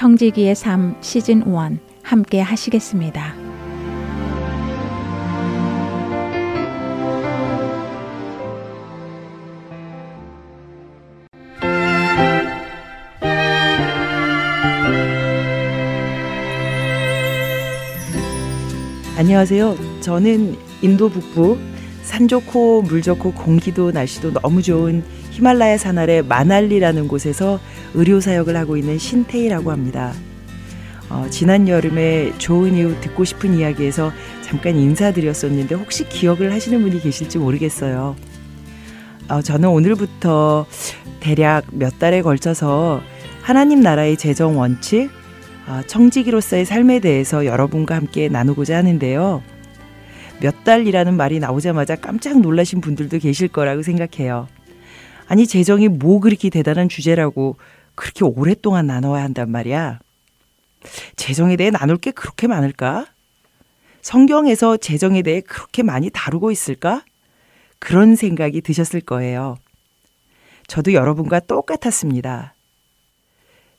청지기의 삶 시즌 1 함께 하시겠습니다. 안녕하세요. 저는 인도 북부 산 좋고 물 좋고 공기도 날씨도 너무 좋은 히말라야 산 아래 마날리라는 곳에서 의료 사역을 하고 있는 신태희라고 합니다. 어, 지난 여름에 좋은 이유 듣고 싶은 이야기에서 잠깐 인사드렸었는데 혹시 기억을 하시는 분이 계실지 모르겠어요. 어, 저는 오늘부터 대략 몇 달에 걸쳐서 하나님 나라의 재정 원칙, 어, 청지기로서의 삶에 대해서 여러분과 함께 나누고자 하는데요. 몇 달이라는 말이 나오자마자 깜짝 놀라신 분들도 계실 거라고 생각해요. 아니, 재정이 뭐 그렇게 대단한 주제라고 그렇게 오랫동안 나눠야 한단 말이야. 재정에 대해 나눌 게 그렇게 많을까? 성경에서 재정에 대해 그렇게 많이 다루고 있을까? 그런 생각이 드셨을 거예요. 저도 여러분과 똑같았습니다.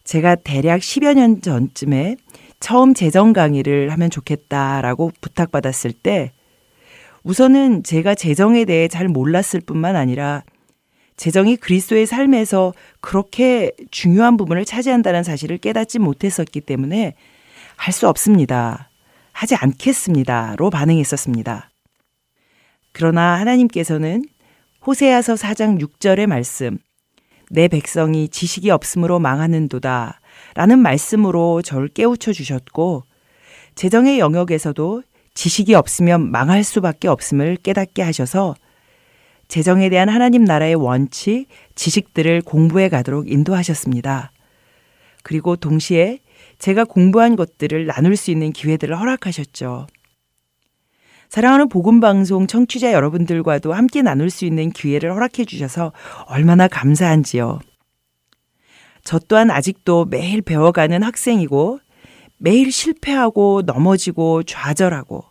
제가 대략 10여 년 전쯤에 처음 재정 강의를 하면 좋겠다라고 부탁받았을 때 우선은 제가 재정에 대해 잘 몰랐을 뿐만 아니라 재정이 그리스도의 삶에서 그렇게 중요한 부분을 차지한다는 사실을 깨닫지 못했었기 때문에 할 수 없습니다. 하지 않겠습니다로 반응했었습니다. 그러나 하나님께서는 호세아서 4장 6절의 말씀, 내 백성이 지식이 없으므로 망하는도다 라는 말씀으로 저를 깨우쳐 주셨고, 재정의 영역에서도 지식이 없으면 망할 수밖에 없음을 깨닫게 하셔서 재정에 대한 하나님 나라의 원칙, 지식들을 공부해 가도록 인도하셨습니다. 그리고 동시에 제가 공부한 것들을 나눌 수 있는 기회들을 허락하셨죠. 사랑하는 복음방송 청취자 여러분들과도 함께 나눌 수 있는 기회를 허락해 주셔서 얼마나 감사한지요. 저 또한 아직도 매일 배워가는 학생이고 매일 실패하고 넘어지고 좌절하고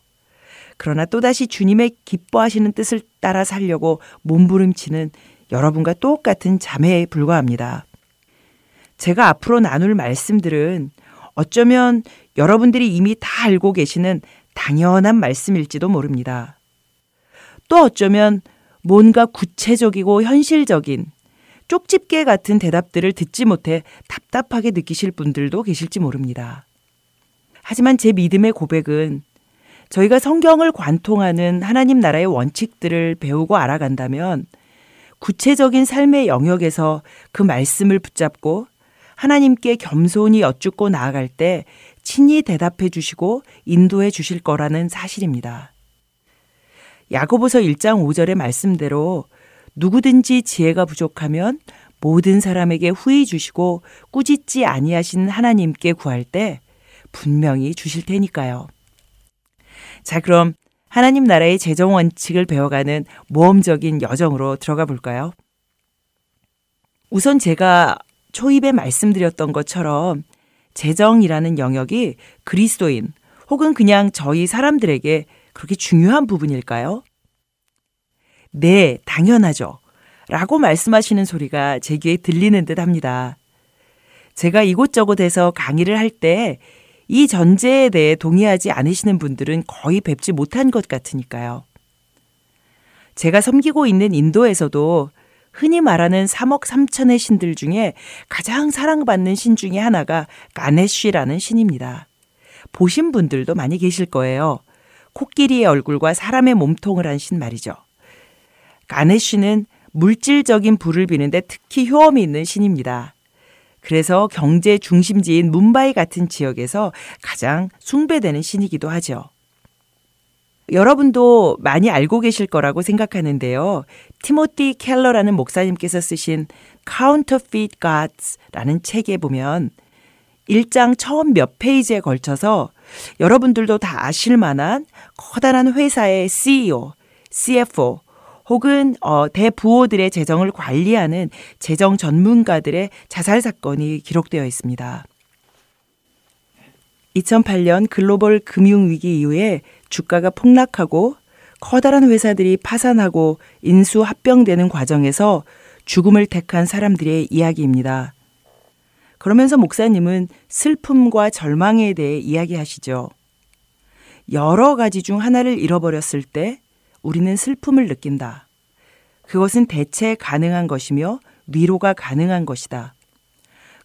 그러나 또다시 주님의 기뻐하시는 뜻을 따라 살려고 몸부림치는 여러분과 똑같은 자매에 불과합니다. 제가 앞으로 나눌 말씀들은 어쩌면 여러분들이 이미 다 알고 계시는 당연한 말씀일지도 모릅니다. 또 어쩌면 뭔가 구체적이고 현실적인 쪽집게 같은 대답들을 듣지 못해 답답하게 느끼실 분들도 계실지 모릅니다. 하지만 제 믿음의 고백은 저희가 성경을 관통하는 하나님 나라의 원칙들을 배우고 알아간다면 구체적인 삶의 영역에서 그 말씀을 붙잡고 하나님께 겸손히 여쭙고 나아갈 때 친히 대답해 주시고 인도해 주실 거라는 사실입니다. 야고보서 1장 5절의 말씀대로 누구든지 지혜가 부족하면 모든 사람에게 후히 주시고 꾸짖지 아니하신 하나님께 구할 때 분명히 주실 테니까요. 자, 그럼 하나님 나라의 재정 원칙을 배워가는 모험적인 여정으로 들어가 볼까요? 우선 제가 초입에 말씀드렸던 것처럼 재정이라는 영역이 그리스도인 혹은 그냥 저희 사람들에게 그렇게 중요한 부분일까요? 네, 당연하죠. 라고 말씀하시는 소리가 제 귀에 들리는 듯 합니다. 제가 이곳저곳에서 강의를 할 때 이 전제에 대해 동의하지 않으시는 분들은 거의 뵙지 못한 것 같으니까요. 제가 섬기고 있는 인도에서도 흔히 말하는 3억 3천의 신들 중에 가장 사랑받는 신 중에 하나가 가네쉬라는 신입니다. 보신 분들도 많이 계실 거예요. 코끼리의 얼굴과 사람의 몸통을 한 신 말이죠. 가네쉬는 물질적인 부를 비는데 특히 효험이 있는 신입니다. 그래서 경제 중심지인 문바이 같은 지역에서 가장 숭배되는 신이기도 하죠. 여러분도 많이 알고 계실 거라고 생각하는데요. 티모티 켈러라는 목사님께서 쓰신 Counterfeit Gods라는 책에 보면 1장 처음 몇 페이지에 걸쳐서 여러분들도 다 아실 만한 커다란 회사의 CEO, CFO 혹은 어, 대부호들의 재정을 관리하는 재정 전문가들의 자살 사건이 기록되어 있습니다. 2008년 글로벌 금융위기 이후에 주가가 폭락하고 커다란 회사들이 파산하고 인수 합병되는 과정에서 죽음을 택한 사람들의 이야기입니다. 그러면서 목사님은 슬픔과 절망에 대해 이야기하시죠. 여러 가지 중 하나를 잃어버렸을 때 우리는 슬픔을 느낀다. 그것은 대체 가능한 것이며 위로가 가능한 것이다.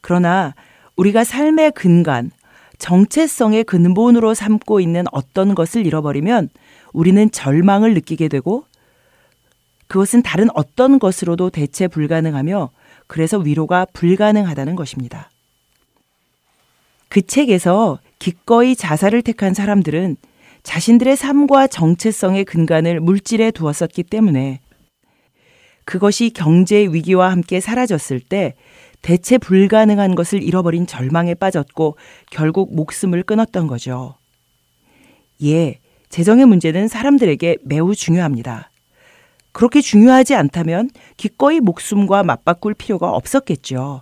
그러나 우리가 삶의 근간, 정체성의 근본으로 삼고 있는 어떤 것을 잃어버리면 우리는 절망을 느끼게 되고 그것은 다른 어떤 것으로도 대체 불가능하며 그래서 위로가 불가능하다는 것입니다. 그 책에서 기꺼이 자살을 택한 사람들은 자신들의 삶과 정체성의 근간을 물질에 두었었기 때문에 그것이 경제 위기와 함께 사라졌을 때 대체 불가능한 것을 잃어버린 절망에 빠졌고 결국 목숨을 끊었던 거죠. 예, 재정의 문제는 사람들에게 매우 중요합니다. 그렇게 중요하지 않다면 기꺼이 목숨과 맞바꿀 필요가 없었겠죠.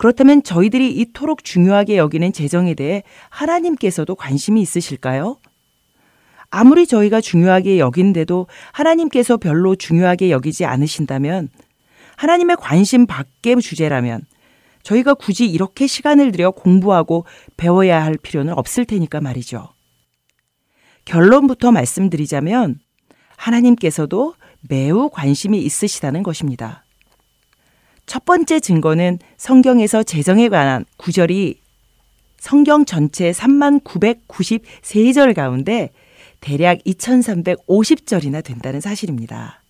그렇다면 저희들이 이토록 중요하게 여기는 재정에 대해 하나님께서도 관심이 있으실까요? 아무리 저희가 중요하게 여긴데도 하나님께서 별로 중요하게 여기지 않으신다면 하나님의 관심 밖의 주제라면 저희가 굳이 이렇게 시간을 들여 공부하고 배워야 할 필요는 없을 테니까 말이죠. 결론부터 말씀드리자면 하나님께서도 매우 관심이 있으시다는 것입니다. 첫 번째 증거는 성경에서 재정에 관한 구절이 성경 전체 3만 993절 가운데 대략 2350절이나 된다는 사실입니다.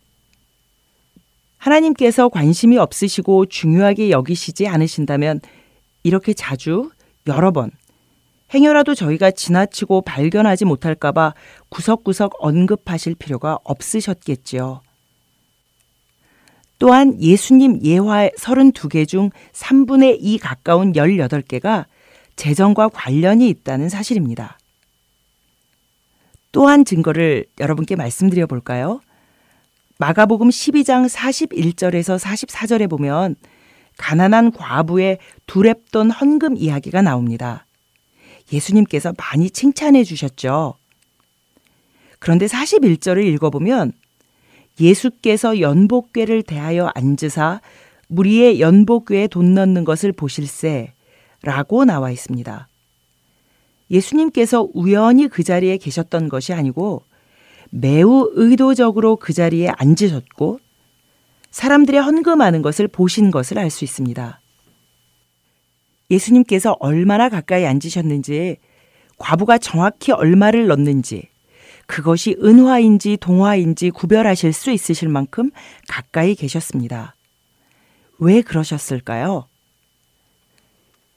하나님께서 관심이 없으시고 중요하게 여기시지 않으신다면 이렇게 자주 여러 번 행여라도 저희가 지나치고 발견하지 못할까봐 구석구석 언급하실 필요가 없으셨겠지요. 또한 예수님 예화 32개 중 3분의 2 가까운 18개가 재정과 관련이 있다는 사실입니다. 또한 증거를 여러분께 말씀드려 볼까요? 마가복음 12장 41절에서 44절에 보면 가난한 과부의 두랩돈 헌금 이야기가 나옵니다. 예수님께서 많이 칭찬해 주셨죠. 그런데 41절을 읽어보면 예수께서 연복궤를 대하여 앉으사 무리의 연복궤에 돈 넣는 것을 보실세 라고 나와 있습니다. 예수님께서 우연히 그 자리에 계셨던 것이 아니고 매우 의도적으로 그 자리에 앉으셨고 사람들의 헌금하는 것을 보신 것을 알 수 있습니다. 예수님께서 얼마나 가까이 앉으셨는지 과부가 정확히 얼마를 넣는지 그것이 은화인지 동화인지 구별하실 수 있으실 만큼 가까이 계셨습니다. 왜 그러셨을까요?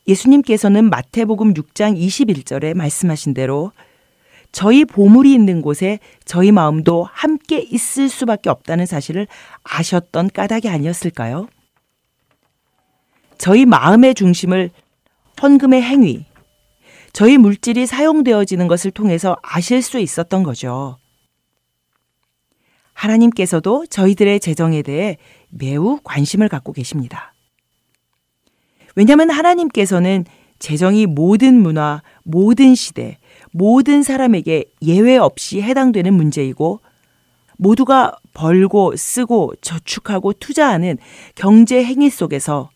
예수님께서는 마태복음 6장 21절에 말씀하신 대로 저희 보물이 있는 곳에 저희 마음도 함께 있을 수밖에 없다는 사실을 아셨던 까닭이 아니었을까요? 저희 마음의 중심을 헌금의 행위, 저희 물질이 사용되어지는 것을 통해서 아실 수 있었던 거죠. 하나님께서도 저희들의 재정에 대해 매우 관심을 갖고 계십니다. 왜냐하면 하나님께서는 재정이 모든 문화, 모든 시대, 모든 사람에게 예외 없이 해당되는 문제이고 모두가 벌고 쓰고 저축하고 투자하는 경제 행위 속에서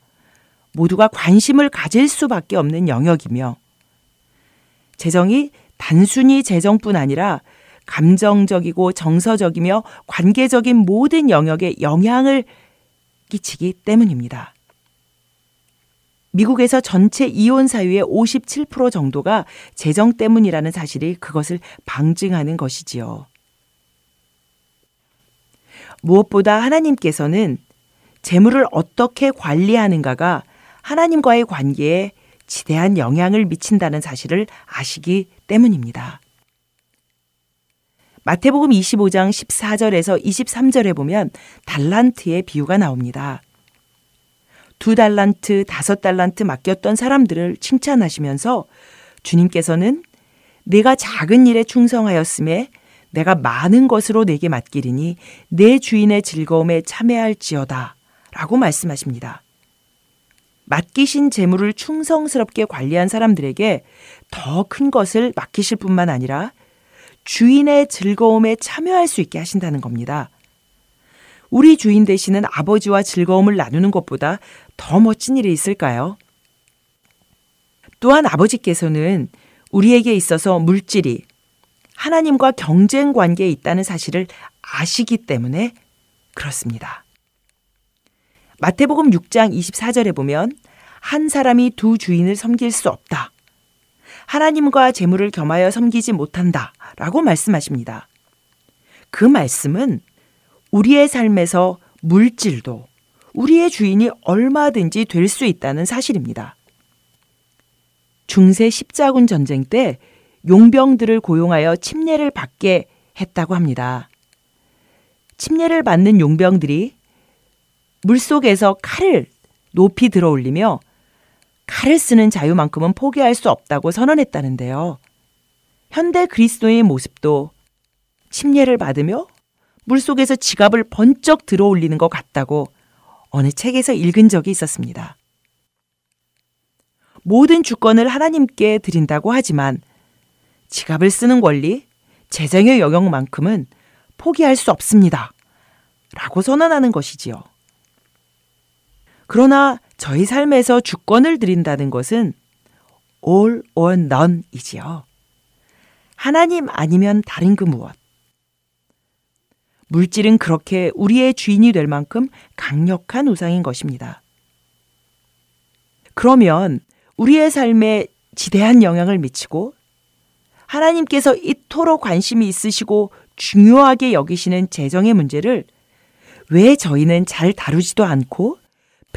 모두가 관심을 가질 수밖에 없는 영역이며 재정이 단순히 재정뿐 아니라 감정적이고 정서적이며 관계적인 모든 영역에 영향을 끼치기 때문입니다. 미국에서 전체 이혼 사유의 57% 정도가 재정 때문이라는 사실이 그것을 방증하는 것이지요. 무엇보다 하나님께서는 재물을 어떻게 관리하는가가 하나님과의 관계에 지대한 영향을 미친다는 사실을 아시기 때문입니다. 마태복음 25장 14절에서 23절에 보면 달란트의 비유가 나옵니다. 두 달란트, 다섯 달란트 맡겼던 사람들을 칭찬하시면서 주님께서는 내가 작은 일에 충성하였음에 내가 많은 것으로 내게 맡기리니 내 주인의 즐거움에 참여할지어다 라고 말씀하십니다. 맡기신 재물을 충성스럽게 관리한 사람들에게 더 큰 것을 맡기실 뿐만 아니라 주인의 즐거움에 참여할 수 있게 하신다는 겁니다. 우리 주인 되시는 아버지와 즐거움을 나누는 것보다 더 멋진 일이 있을까요? 또한 아버지께서는 우리에게 있어서 물질이 하나님과 경쟁 관계에 있다는 사실을 아시기 때문에 그렇습니다. 마태복음 6장 24절에 보면 한 사람이 두 주인을 섬길 수 없다. 하나님과 재물을 겸하여 섬기지 못한다. 라고 말씀하십니다. 그 말씀은 우리의 삶에서 물질도 우리의 주인이 얼마든지 될 수 있다는 사실입니다. 중세 십자군 전쟁 때 용병들을 고용하여 침례를 받게 했다고 합니다. 침례를 받는 용병들이 물속에서 칼을 높이 들어 올리며 칼을 쓰는 자유만큼은 포기할 수 없다고 선언했다는데요. 현대 그리스도의 모습도 침례를 받으며 물속에서 지갑을 번쩍 들어 올리는 것 같다고 어느 책에서 읽은 적이 있었습니다. 모든 주권을 하나님께 드린다고 하지만 지갑을 쓰는 권리, 재정의 영역만큼은 포기할 수 없습니다. 라고 선언하는 것이지요. 그러나 저희 삶에서 주권을 드린다는 것은 all or none 이지요. 하나님 아니면 다른 그 무엇. 물질은 그렇게 우리의 주인이 될 만큼 강력한 우상인 것입니다. 그러면 우리의 삶에 지대한 영향을 미치고 하나님께서 이토록 관심이 있으시고 중요하게 여기시는 재정의 문제를 왜 저희는 잘 다루지도 않고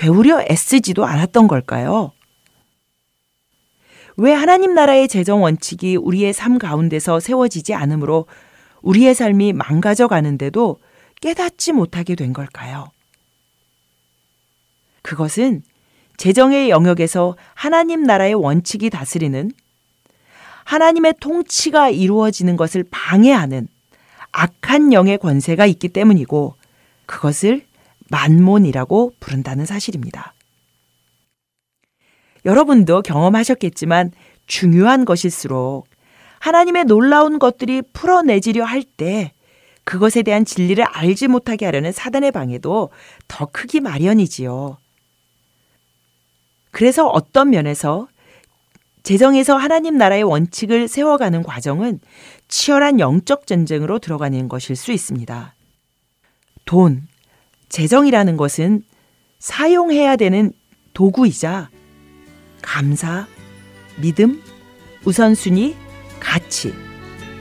배우려 애쓰지도 않았던 걸까요? 왜 하나님 나라의 재정 원칙이 우리의 삶 가운데서 세워지지 않으므로 우리의 삶이 망가져 가는데도 깨닫지 못하게 된 걸까요? 그것은 재정의 영역에서 하나님 나라의 원칙이 다스리는 하나님의 통치가 이루어지는 것을 방해하는 악한 영의 권세가 있기 때문이고 그것을 만몬이라고 부른다는 사실입니다. 여러분도 경험하셨겠지만 중요한 것일수록 하나님의 놀라운 것들이 풀어내지려 할 때 그것에 대한 진리를 알지 못하게 하려는 사단의 방해도 더 크기 마련이지요. 그래서 어떤 면에서 재정에서 하나님 나라의 원칙을 세워가는 과정은 치열한 영적 전쟁으로 들어가는 것일 수 있습니다. 돈, 재정이라는 것은 사용해야 되는 도구이자 감사, 믿음, 우선순위, 가치,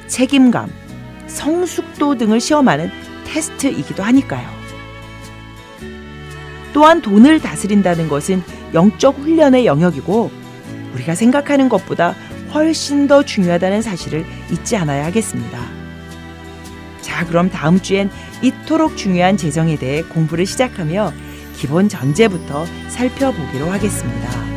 책임감, 성숙도 등을 시험하는 테스트이기도 하니까요. 또한 돈을 다스린다는 것은 영적 훈련의 영역이고 우리가 생각하는 것보다 훨씬 더 중요하다는 사실을 잊지 않아야 하겠습니다. 자, 그럼 다음 주엔 이토록 중요한 재정에 대해 공부를 시작하며 기본 전제부터 살펴보기로 하겠습니다.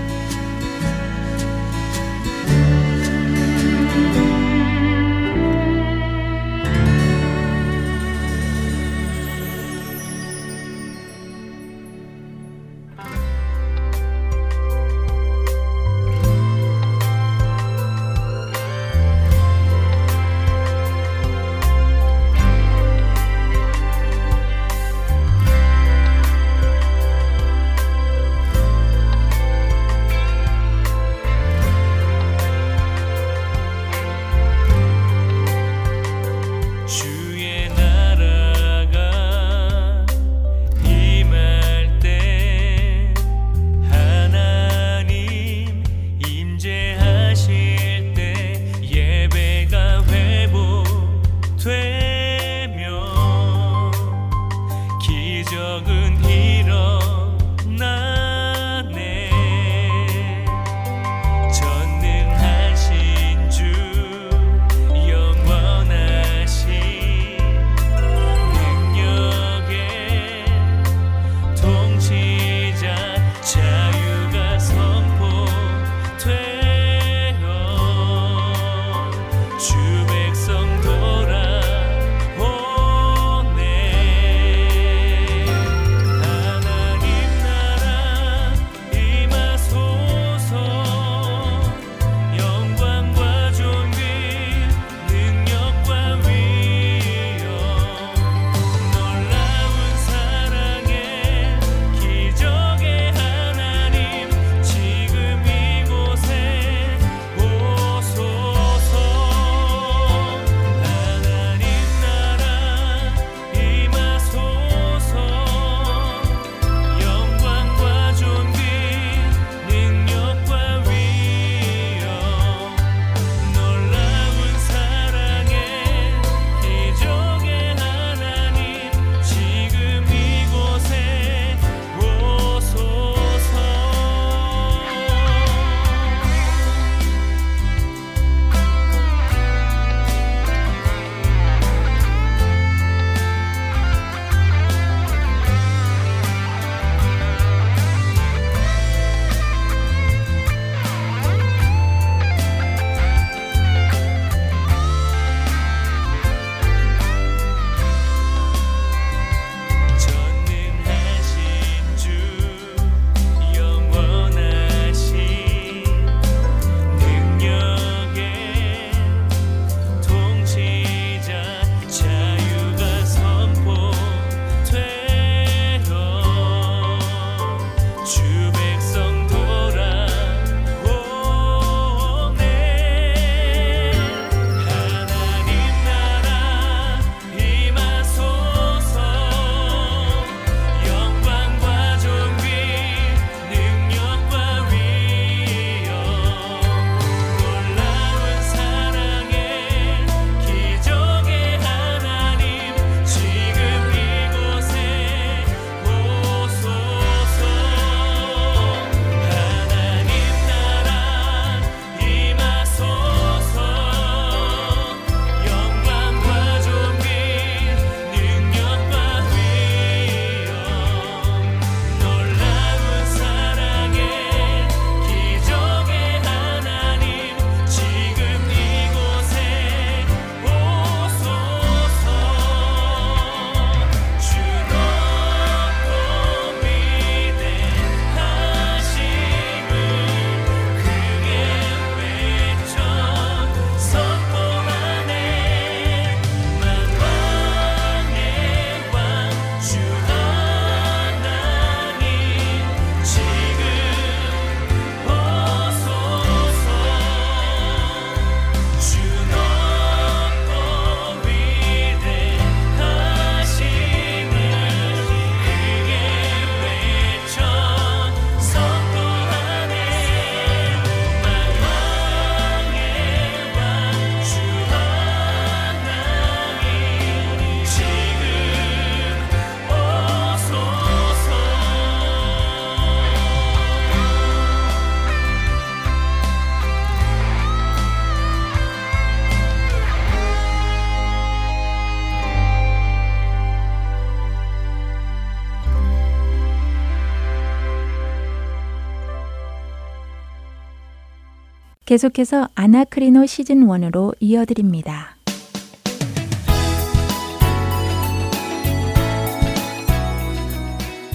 계속해서 아나크리노 시즌 1으로 이어드립니다.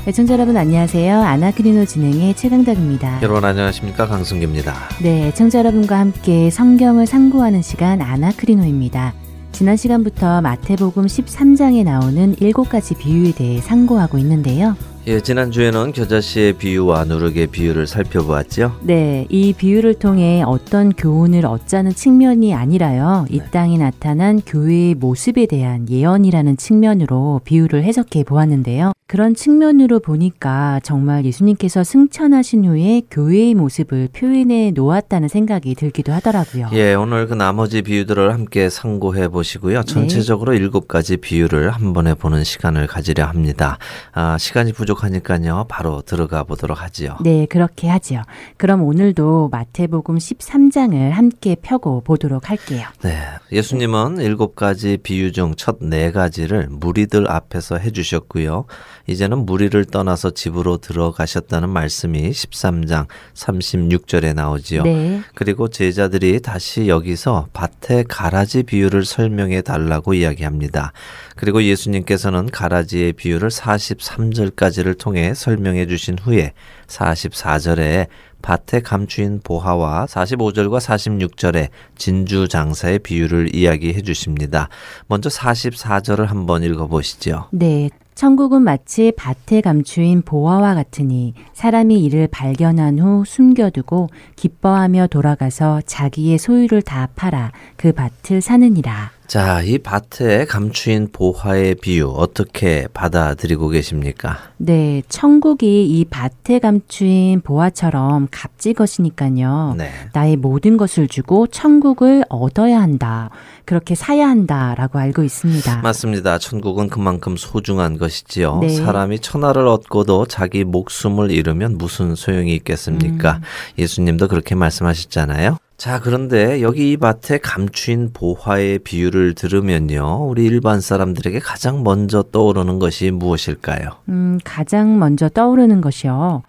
애청자 여러분 안녕하세요. 아나크리노 진행의 최강덕입니다. 여러분 안녕하십니까 강승규입니다. 네, 애청자 여러분과 함께 성경을 상고하는 시간 아나크리노입니다. 지난 시간부터 마태복음 13장에 나오는 7가지 비유에 대해 상고하고 있는데요. 예, 지난주에는 겨자씨의 비유와 누룩의 비유를 살펴보았죠. 네, 이 비유를 통해 어떤 교훈을 얻자는 측면이 아니라요. 이 네. 땅에 나타난 교회의 모습에 대한 예언이라는 측면으로 비유를 해석해 보았는데요. 그런 측면으로 보니까 정말 예수님께서 승천하신 후에 교회의 모습을 표현해 놓았다는 생각이 들기도 하더라고요. 예, 오늘 그 나머지 비유들을 함께 상고해 보시고요. 네. 전체적으로 일곱 가지 비유를 한 번에 보는 시간을 가지려 합니다. 아, 시간이 부족하니까요. 바로 들어가 보도록 하지요. 네, 그렇게 하지요. 그럼 오늘도 마태복음 13장을 함께 펴고 보도록 할게요. 네. 예수님은 일곱 가지 비유 중 첫 네 가지를 무리들 앞에서 해 주셨고요. 이제는 무리를 떠나서 집으로 들어가셨다는 말씀이 13장 36절에 나오지요. 네. 그리고 제자들이 다시 여기서 밭의 가라지 비유를 설명해 달라고 이야기합니다. 그리고 예수님께서는 가라지의 비유를 43절까지를 통해 설명해 주신 후에 44절에 밭에 감추인 보화와 45절과 46절에 진주 장사의 비유를 이야기해 주십니다. 먼저 44절을 한번 읽어 보시죠. 네. 천국은 마치 밭에 감추인 보화와 같으니 사람이 이를 발견한 후 숨겨두고 기뻐하며 돌아가서 자기의 소유를 다 팔아 그 밭을 사느니라. 자, 이 밭에 감추인 보화의 비유 어떻게 받아들이고 계십니까? 네, 천국이 이 밭에 감추인 보화처럼 값진 것이니까요. 네. 나의 모든 것을 주고 천국을 얻어야 한다. 그렇게 사야 한다라고 알고 있습니다. 맞습니다. 천국은 그만큼 소중한 것이지요. 네. 사람이 천하를 얻고도 자기 목숨을 잃으면 무슨 소용이 있겠습니까? 음. 예수님도 그렇게 말씀하셨잖아요. 자, 그런데 여기 이 밭에 감추인 보화의 비유를 들으면요. 우리 일반 사람들에게 가장 먼저 떠오르는 것이 무엇일까요? 음, 가장 먼저 떠오르는 것이요.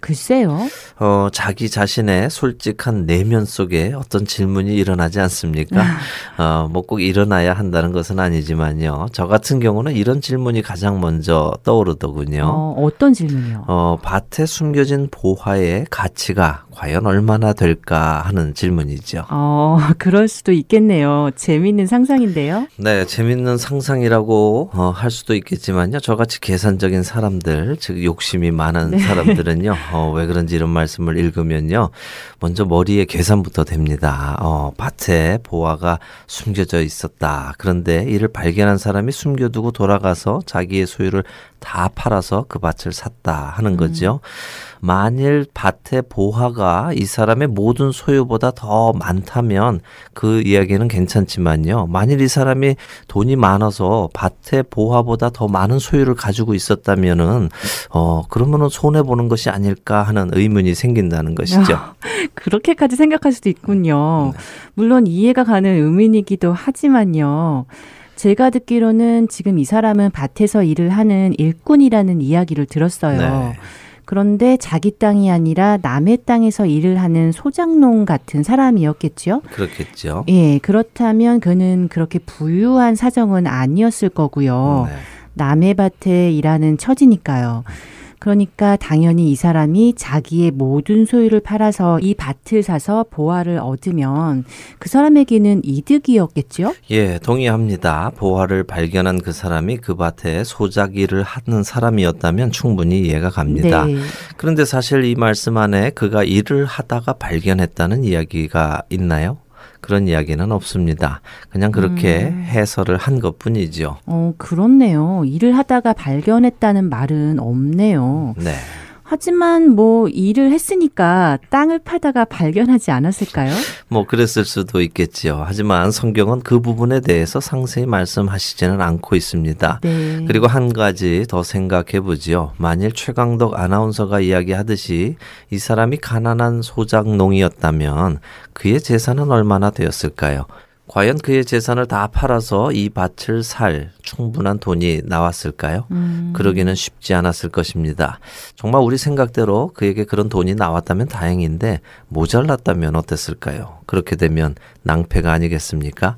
글쎄요. 어, 자기 자신의 솔직한 내면 속에 어떤 질문이 일어나지 않습니까? 어, 뭐 꼭 일어나야 한다는 것은 아니지만요. 저 같은 경우는 이런 질문이 가장 먼저 떠오르더군요. 어, 어떤 질문이요? 어, 밭에 숨겨진 보화의 가치가 과연 얼마나 될까 하는 질문이죠. 어, 그럴 수도 있겠네요. 재밌는 상상인데요. 네, 재밌는 상상이라고 어, 할 수도 있겠지만요. 저같이 계산적인 사람들, 즉 욕심이 많은 네. 사람들은요. 어, 왜 그런지 이런 말씀을 읽으면요. 먼저 머리에 계산부터 됩니다. 어, 밭에 보화가 숨겨져 있었다. 그런데 이를 발견한 사람이 숨겨두고 돌아가서 자기의 소유를 다 팔아서 그 밭을 샀다 하는 음. 거죠. 음. 만일 밭의 보화가 이 사람의 모든 소유보다 더 많다면 그 이야기는 괜찮지만요. 만일 이 사람이 돈이 많아서 밭의 보화보다 더 많은 소유를 가지고 있었다면은 어 그러면은 손해 보는 것이 아닐까 하는 의문이 생긴다는 것이죠. 야, 그렇게까지 생각할 수도 있군요. 네. 물론 이해가 가는 의문이기도 하지만요. 제가 듣기로는 지금 이 사람은 밭에서 일을 하는 일꾼이라는 이야기를 들었어요. 네. 그런데 자기 땅이 아니라 남의 땅에서 일을 하는 소장농 같은 사람이었겠죠. 그렇겠죠. 예, 그렇다면 그는 그렇게 부유한 사정은 아니었을 거고요. 네. 남의 밭에 일하는 처지니까요. 그러니까 당연히 이 사람이 자기의 모든 소유를 팔아서 이 밭을 사서 보화를 얻으면 그 사람에게는 이득이었겠죠? 예, 동의합니다. 보화를 발견한 그 사람이 그 밭에 소작일을 하는 사람이었다면 충분히 이해가 갑니다. 네. 그런데 사실 이 말씀 안에 그가 일을 하다가 발견했다는 이야기가 있나요? 그런 이야기는 없습니다. 그냥 그렇게 음. 해설을 한 것뿐이죠. 어, 그렇네요. 일을 하다가 발견했다는 말은 없네요. 네. 하지만 뭐 일을 했으니까 땅을 파다가 발견하지 않았을까요? 뭐 그랬을 수도 있겠지요. 하지만 성경은 그 부분에 대해서 상세히 말씀하시지는 않고 있습니다. 네. 그리고 한 가지 더 생각해 보지요. 만일 최강덕 아나운서가 이야기하듯이 이 사람이 가난한 소작농이었다면 그의 재산은 얼마나 되었을까요? 과연 그의 재산을 다 팔아서 이 밭을 살 충분한 돈이 나왔을까요? 음. 그러기는 쉽지 않았을 것입니다. 정말 우리 생각대로 그에게 그런 돈이 나왔다면 다행인데 모자랐다면 어땠을까요? 그렇게 되면 낭패가 아니겠습니까?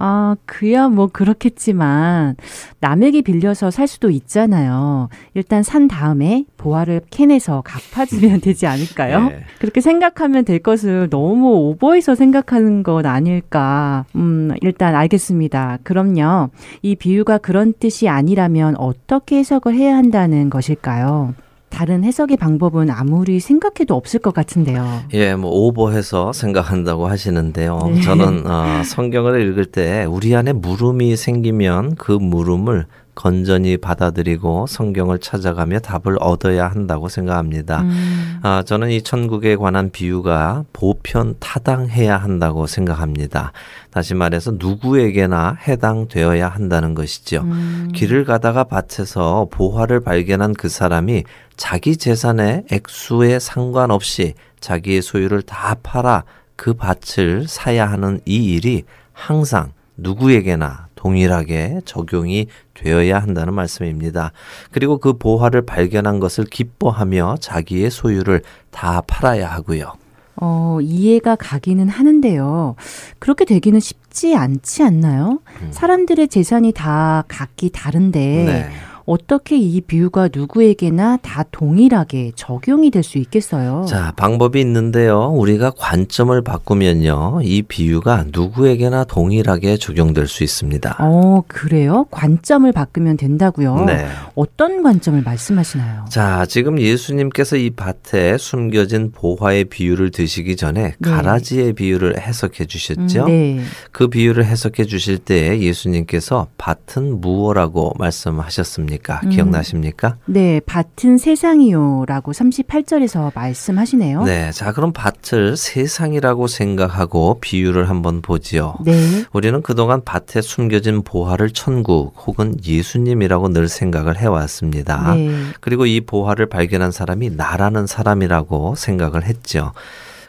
아, 그야 뭐 그렇겠지만 남에게 빌려서 살 수도 있잖아요. 일단 산 다음에 보화를 캔에서 갚아주면 되지 않을까요? 네. 그렇게 생각하면 될 것을 너무 오버해서 생각하는 건 아닐까. 음, 일단 알겠습니다. 그럼요. 이 비유가 그런 뜻이 아니라면 어떻게 해석을 해야 한다는 것일까요? 다른 해석의 방법은 아무리 생각해도 없을 것 같은데요. 예, 뭐 오버해서 생각한다고 하시는데요. 네. 저는 어, 성경을 읽을 때 우리 안에 물음이 생기면 그 물음을 건전히 받아들이고 성경을 찾아가며 답을 얻어야 한다고 생각합니다. 음. 아, 저는 이 천국에 관한 비유가 보편 타당해야 한다고 생각합니다. 다시 말해서 누구에게나 해당되어야 한다는 것이죠. 음. 길을 가다가 밭에서 보화를 발견한 그 사람이 자기 재산의 액수에 상관없이 자기의 소유를 다 팔아 그 밭을 사야 하는 이 일이 항상 누구에게나 동일하게 적용이 되어야 한다는 말씀입니다. 그리고 그 보화를 발견한 것을 기뻐하며 자기의 소유를 다 팔아야 하고요. 어, 이해가 가기는 하는데요. 그렇게 되기는 쉽지 않지 않나요? 음. 사람들의 재산이 다 각기 다른데 네. 어떻게 이 비유가 누구에게나 다 동일하게 적용이 될 수 있겠어요? 자, 방법이 있는데요. 우리가 관점을 바꾸면요. 이 비유가 누구에게나 동일하게 적용될 수 있습니다. 어, 그래요? 관점을 바꾸면 된다고요? 네. 어떤 관점을 말씀하시나요? 자, 지금 예수님께서 이 밭에 숨겨진 보화의 비유를 드시기 전에 네. 가라지의 비유를 해석해 주셨죠? 음, 네. 그 비유를 해석해 주실 때 예수님께서 밭은 무엇라고 말씀하셨습니까? 아십니까? 음. 기억나십니까? 네, 밭은 세상이요라고 38절에서 말씀하시네요. 네, 자 그럼 밭을 세상이라고 생각하고 비유를 한번 보지요. 네. 우리는 그동안 밭에 숨겨진 보화를 천국 혹은 예수님이라고 늘 생각을 해왔습니다. 네. 그리고 이 보화를 발견한 사람이 나라는 사람이라고 생각을 했죠.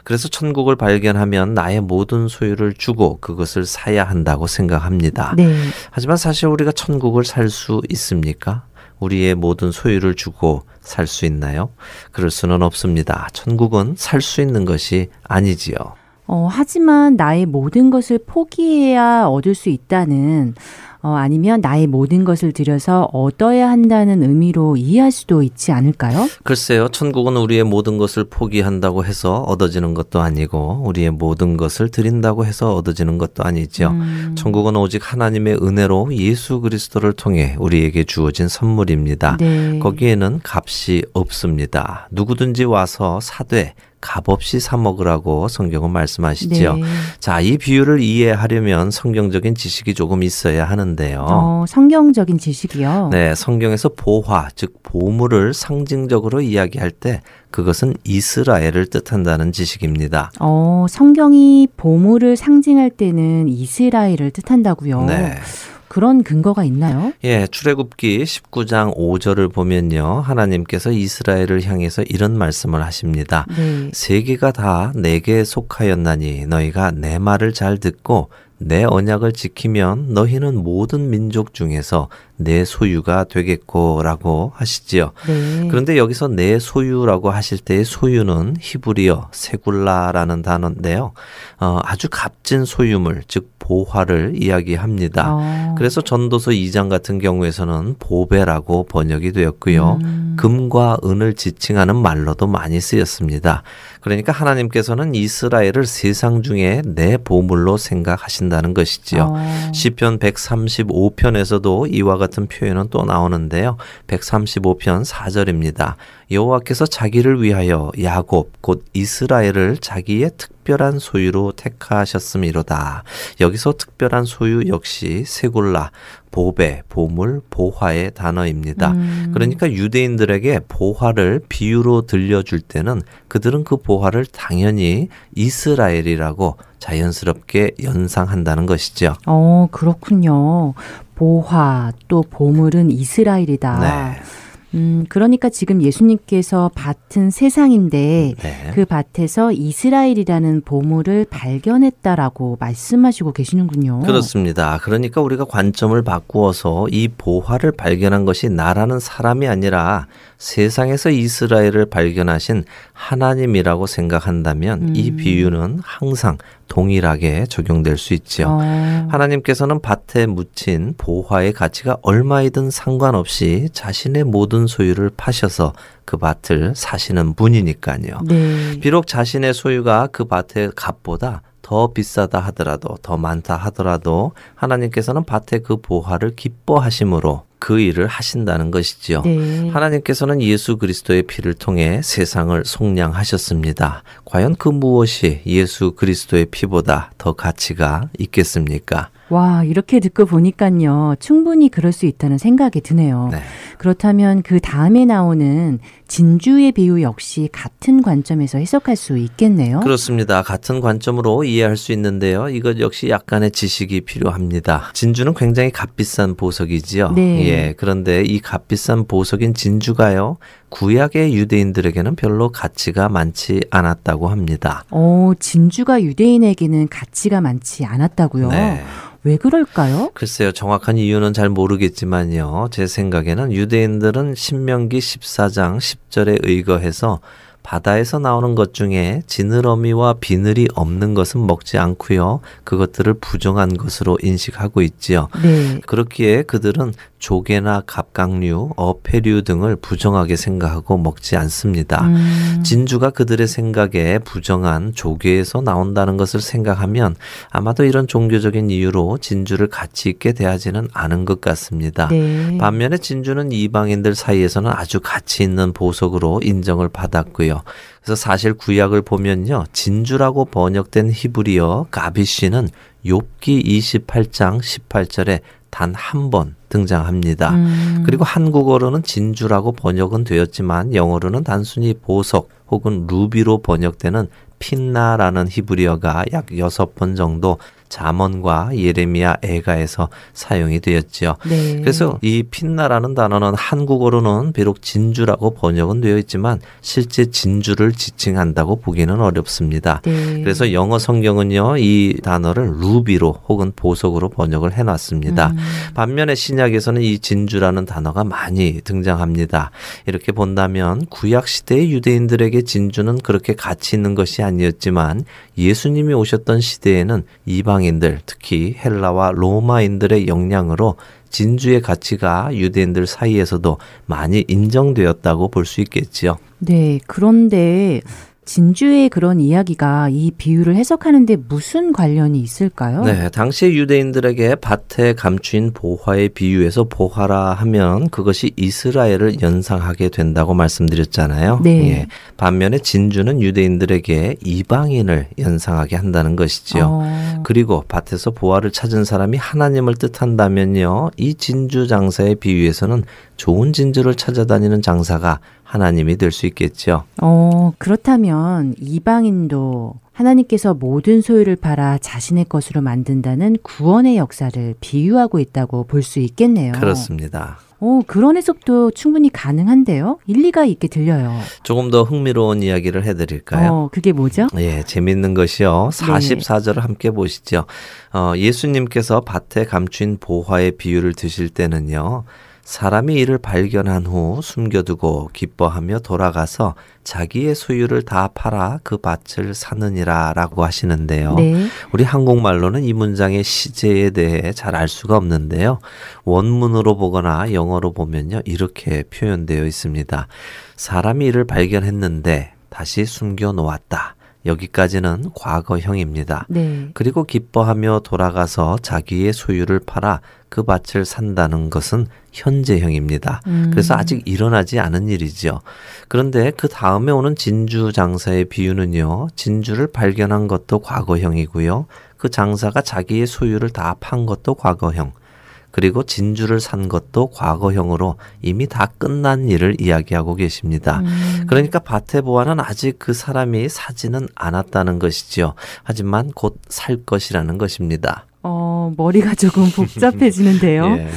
그래서 천국을 발견하면 나의 모든 소유를 주고 그것을 사야 한다고 생각합니다. 네. 하지만 사실 우리가 천국을 살 수 있습니까? 우리의 모든 소유를 주고 살 수 있나요? 그럴 수는 없습니다. 천국은 살 수 있는 것이 아니지요. 어, 하지만 나의 모든 것을 포기해야 얻을 수 있다는 어, 아니면 나의 모든 것을 들여서 얻어야 한다는 의미로 이해할 수도 있지 않을까요? 글쎄요. 천국은 우리의 모든 것을 포기한다고 해서 얻어지는 것도 아니고 우리의 모든 것을 드린다고 해서 얻어지는 것도 아니죠. 음. 천국은 오직 하나님의 은혜로 예수 그리스도를 통해 우리에게 주어진 선물입니다. 네. 거기에는 값이 없습니다. 누구든지 와서 사되 값없이 사 먹으라고 성경은 말씀하시지요. 네. 자, 이 비유를 이해하려면 성경적인 지식이 조금 있어야 하는데요. 어, 성경적인 지식이요? 네, 성경에서 보화, 즉 보물을 상징적으로 이야기할 때 그것은 이스라엘을 뜻한다는 지식입니다. 어, 성경이 보물을 상징할 때는 이스라엘을 뜻한다고요. 네. 그런 근거가 있나요? 예, 출애굽기 19장 5절을 보면요. 하나님께서 이스라엘을 향해서 이런 말씀을 하십니다. 네. 세계가 다 내게 속하였나니 너희가 내 말을 잘 듣고 내 언약을 지키면 너희는 모든 민족 중에서 내 소유가 되겠고라고 하시지요. 네. 그런데 여기서 내 소유라고 하실 때의 소유는 히브리어 세굴라라는 단어인데요. 어, 아주 값진 소유물, 즉 보화를 이야기합니다. 어. 그래서 전도서 2장 같은 경우에서는 보배라고 번역이 되었고요. 음. 금과 은을 지칭하는 말로도 많이 쓰였습니다. 그러니까 하나님께서는 이스라엘을 세상 중에 내 보물로 생각하신다는 것이지요. 어. 시편 135편에서도 이와 같은 표현은 또 나오는데요. 135편 4절입니다. 여호와께서 자기를 위하여 야곱 곧 이스라엘을 자기의 특별한 소유로 택하셨음이로다. 여기서 특별한 소유 역시 세골라 보배, 보물, 보화의 단어입니다. 음. 그러니까 유대인들에게 보화를 비유로 들려줄 때는 그들은 그 보화를 당연히 이스라엘이라고 자연스럽게 연상한다는 것이죠. 어, 그렇군요. 보화 또 보물은 이스라엘이다. 네. 음, 그러니까 지금 예수님께서 밭은 세상인데 네. 그 밭에서 이스라엘이라는 보물을 발견했다라고 말씀하시고 계시는군요. 그렇습니다. 그러니까 우리가 관점을 바꾸어서 이 보화를 발견한 것이 나라는 사람이 아니라 세상에서 이스라엘을 발견하신 하나님이라고 생각한다면 음. 이 비유는 항상 동일하게 적용될 수 있지요. 어, 하나님께서는 밭에 묻힌 보화의 가치가 얼마이든 상관없이 자신의 모든 소유를 파셔서 그 밭을 사시는 분이니까요. 네. 비록 자신의 소유가 그 밭의 값보다 더 비싸다 하더라도 더 많다 하더라도 하나님께서는 밭의 그 보화를 기뻐하심으로 그 일을 하신다는 것이지요. 네. 하나님께서는 예수 그리스도의 피를 통해 세상을 속량하셨습니다. 과연 그 무엇이 예수 그리스도의 피보다 더 가치가 있겠습니까? 와, 이렇게 듣고 보니까요. 충분히 그럴 수 있다는 생각이 드네요. 네. 그렇다면 그 다음에 나오는 진주의 비유 역시 같은 관점에서 해석할 수 있겠네요. 그렇습니다. 같은 관점으로 이해할 수 있는데요. 이것 역시 약간의 지식이 필요합니다. 진주는 굉장히 값비싼 보석이지요. 네. 예. 그런데 이 값비싼 보석인 진주가요. 구약의 유대인들에게는 별로 가치가 많지 않았다고 합니다. 어, 진주가 유대인에게는 가치가 많지 않았다고요. 네. 왜 그럴까요? 글쎄요, 정확한 이유는 잘 모르겠지만요. 제 생각에는 유대인들은 신명기 14장 10절에 의거해서 바다에서 나오는 것 중에 지느러미와 비늘이 없는 것은 먹지 않고요. 그것들을 부정한 것으로 인식하고 있지요. 네. 그렇기에 그들은 조개나 갑각류, 어패류 등을 부정하게 생각하고 먹지 않습니다. 음, 진주가 그들의 생각에 부정한 조개에서 나온다는 것을 생각하면 아마도 이런 종교적인 이유로 진주를 가치 있게 대하지는 않은 것 같습니다. 네. 반면에 진주는 이방인들 사이에서는 아주 가치 있는 보석으로 인정을 받았고요. 그래서 사실 구약을 보면요. 진주라고 번역된 히브리어 가비시는 욥기 28장 18절에 단 한 번 등장합니다. 음, 그리고 한국어로는 진주라고 번역은 되었지만 영어로는 단순히 보석 혹은 루비로 번역되는 핀나라는 히브리어가 약 여섯 번 정도 잠언과 예레미야 애가에서 사용이 되었지요. 네. 그래서 이 핀나라는 단어는 한국어로는 비록 진주라고 번역은 되어 있지만 실제 진주를 지칭한다고 보기는 어렵습니다. 네. 그래서 영어 성경은요, 이 단어를 루비로 혹은 보석으로 번역을 해놨습니다. 음, 반면에 신약에서는 이 진주라는 단어가 많이 등장합니다. 이렇게 본다면 구약 시대의 유대인들에게 진주는 그렇게 가치 있는 것이 아니었지만 예수님이 오셨던 시대에는 이방 인들, 특히 헬라와 로마인들의 영향으로 진주의 가치가 유대인들 사이에서도 많이 인정되었다고 볼 수 있겠지요. 네. 그런데 진주의 그런 이야기가 이 비유를 해석하는데 무슨 관련이 있을까요? 네, 당시 유대인들에게 밭에 감추인 보화의 비유에서 보화라 하면 그것이 이스라엘을 연상하게 된다고 말씀드렸잖아요. 네. 예. 반면에 진주는 유대인들에게 이방인을 연상하게 한다는 것이지요. 어, 그리고 밭에서 보화를 찾은 사람이 하나님을 뜻한다면요. 이 진주 장사의 비유에서는 좋은 진주를 찾아다니는 장사가 하나님이 될 수 있겠죠. 어, 그렇다면 이방인도 하나님께서 모든 소유를 팔아 자신의 것으로 만든다는 구원의 역사를 비유하고 있다고 볼 수 있겠네요. 그렇습니다. 어, 그런 해석도 충분히 가능한데요. 일리가 있게 들려요. 조금 더 흥미로운 이야기를 해드릴까요? 어, 그게 뭐죠? 예, 재밌는 것이요. 네. 44절을 함께 보시죠. 어, 예수님께서 밭에 감춘 보화의 비유를 드실 때는요. 사람이 이를 발견한 후 숨겨두고 기뻐하며 돌아가서 자기의 소유를 다 팔아 그 밭을 사느니라 라고 하시는데요. 네. 우리 한국말로는 이 문장의 시제에 대해 잘 알 수가 없는데요. 원문으로 보거나 영어로 보면요. 이렇게 표현되어 있습니다. 사람이 이를 발견했는데 다시 숨겨 놓았다. 여기까지는 과거형입니다. 네. 그리고 기뻐하며 돌아가서 자기의 소유를 팔아 그 밭을 산다는 것은 현재형입니다. 음. 그래서 아직 일어나지 않은 일이죠. 그런데 그 다음에 오는 진주 장사의 비유는요, 진주를 발견한 것도 과거형이고요. 그 장사가 자기의 소유를 다 판 것도 과거형. 그리고 진주를 산 것도 과거형으로 이미 다 끝난 일을 이야기하고 계십니다. 음. 그러니까 보화는 아직 그 사람이 사지는 않았다는 것이지요. 하지만 곧 살 것이라는 것입니다. 어, 머리가 조금 복잡해지는데요. 예.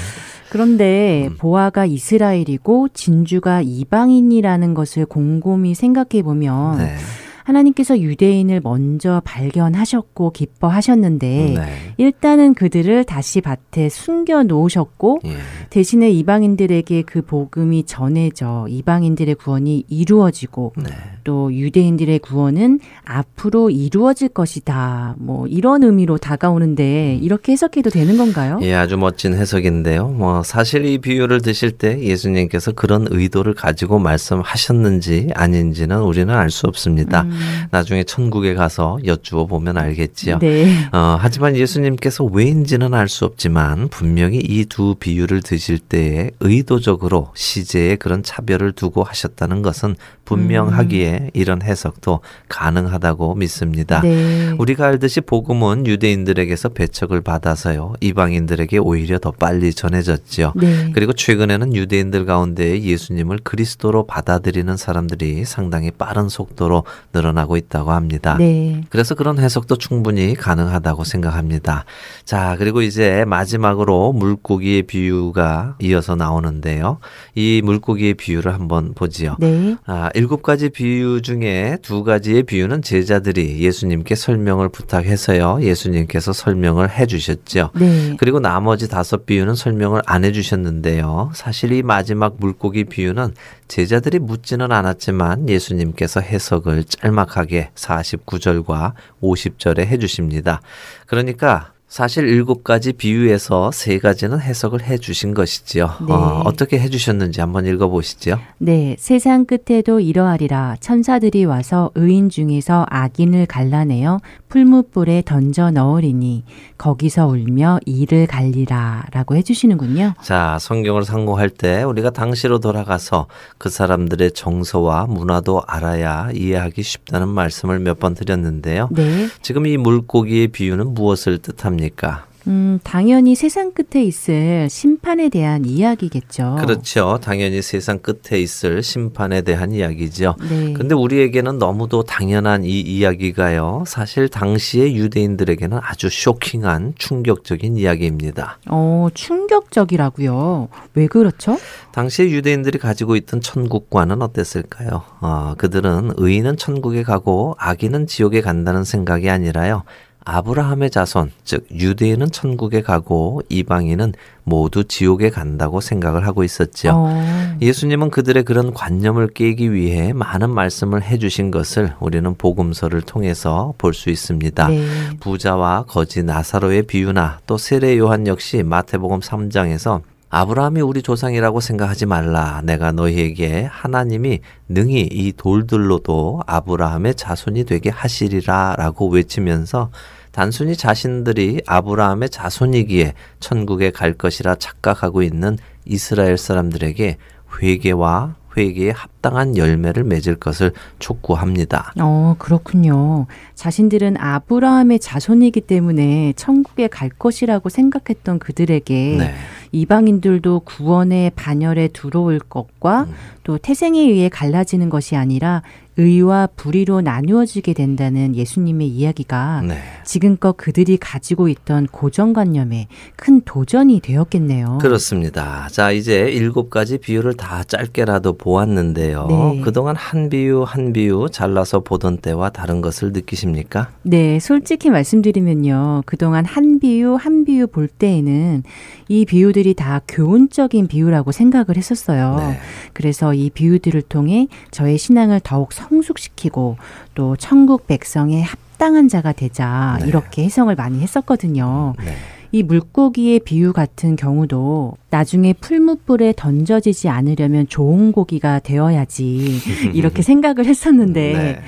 그런데 음. 보아가 이스라엘이고 진주가 이방인이라는 것을 곰곰이 생각해 보면 네. 하나님께서 유대인을 먼저 발견하셨고 기뻐하셨는데 네. 일단은 그들을 다시 밭에 숨겨 놓으셨고 예. 대신에 이방인들에게 그 복음이 전해져 이방인들의 구원이 이루어지고 네. 또 유대인들의 구원은 앞으로 이루어질 것이다. 뭐 이런 의미로 다가오는데 이렇게 해석해도 되는 건가요? 예, 아주 멋진 해석인데요. 뭐 사실 이 비유를 드실 때 예수님께서 그런 의도를 가지고 말씀하셨는지 아닌지는 우리는 알 수 없습니다. 나중에 천국에 가서 여쭈어 보면 알겠지요. 네. 어, 하지만 예수님께서 왜인지는 알 수 없지만 분명히 이 두 비유를 드실 때에 의도적으로 시제에 그런 차별을 두고 하셨다는 것은 분명하기에 이런 해석도 가능하다고 믿습니다. 네. 우리가 알듯이 복음은 유대인들에게서 배척을 받아서요 이방인들에게 오히려 더 빨리 전해졌지요. 네. 그리고 최근에는 유대인들 가운데 예수님을 그리스도로 받아들이는 사람들이 상당히 빠른 속도로 늘어 나고 있다고 합니다. 네. 그래서 그런 해석도 충분히 가능하다고 생각합니다. 자, 그리고 이제 마지막으로 물고기의 비유가 이어서 나오는데요. 이 물고기의 비유를 한번 보지요. 네. 아, 일곱 가지 비유 중에 두 가지의 비유는 제자들이 예수님께 설명을 부탁해서요. 예수님께서 설명을 해 주셨죠. 네. 그리고 나머지 다섯 비유는 설명을 안 해 주셨는데요. 사실 이 마지막 물고기 비유는 제자들이 묻지는 않았지만 예수님께서 해석을 짤막하게 49절과 50절에 해주십니다. 그러니까 사실 일곱 가지 비유에서 세 가지는 해석을 해 주신 것이지요. 네. 어, 어떻게 해주셨는지 한번 읽어보시죠. 네, 세상 끝에도 이러하리라. 천사들이 와서 의인 중에서 악인을 갈라내어 풀무불에 던져 넣으리니 거기서 울며 이를 갈리라. 라고 해주시는군요. 자, 성경을 상고할 때 우리가 당시로 돌아가서 그 사람들의 정서와 문화도 알아야 이해하기 쉽다는 말씀을 몇 번 드렸는데요. 네. 지금 이 물고기의 비유는 무엇을 뜻합니까? 음, 당연히 세상 끝에 있을 심판에 대한 이야기겠죠. 그렇죠. 당연히 세상 끝에 있을 심판에 대한 이야기죠. 네. 근데 우리에게는 너무도 당연한 이 이야기가요. 사실 당시의 유대인들에게는 아주 쇼킹한 충격적인 이야기입니다. 어, 충격적이라고요. 왜 그렇죠? 당시의 유대인들이 가지고 있던 천국과는 어땠을까요? 어, 그들은 의인은 천국에 가고 악인은 지옥에 간다는 생각이 아니라요. 아브라함의 자손, 즉 유대인은 천국에 가고 이방인은 모두 지옥에 간다고 생각을 하고 있었죠. 어, 예수님은 그들의 그런 관념을 깨기 위해 많은 말씀을 해주신 것을 우리는 복음서를 통해서 볼 수 있습니다. 네. 부자와 거지 나사로의 비유나 또 세례 요한 역시 마태복음 3장에서 아브라함이 우리 조상이라고 생각하지 말라. 내가 너희에게 하나님이 능히 이 돌들로도 아브라함의 자손이 되게 하시리라 라고 외치면서 단순히 자신들이 아브라함의 자손이기에 천국에 갈 것이라 착각하고 있는 이스라엘 사람들에게 회개와 회개에 합당한 열매를 맺을 것을 촉구합니다. 어, 그렇군요. 자신들은 아브라함의 자손이기 때문에 천국에 갈 것이라고 생각했던 그들에게 네. 이방인들도 구원의 반열에 들어올 것과 음. 또 태생에 의해 갈라지는 것이 아니라 의와 불의로 나누어지게 된다는 예수님의 이야기가 네. 지금껏 그들이 가지고 있던 고정관념에 큰 도전이 되었겠네요. 그렇습니다. 자, 이제 일곱 가지 비유를 다 짧게라도 보았는데요. 네. 그동안 한 비유 한 비유 잘라서 보던 때와 다른 것을 느끼십니까? 네, 솔직히 말씀드리면요. 그동안 한 비유, 한 비유 볼 때에는 이 비유들이 다 교훈적인 비유라고 생각을 했었어요. 네. 그래서 이 비유들을 통해 저의 신앙을 더욱 성숙시키고 또 천국 백성의 합당한 자가 되자 네. 이렇게 해석을 많이 했었거든요. 네. 이 물고기의 비유 같은 경우도 나중에 풀무불에 던져지지 않으려면 좋은 고기가 되어야지 이렇게 생각을 했었는데 네.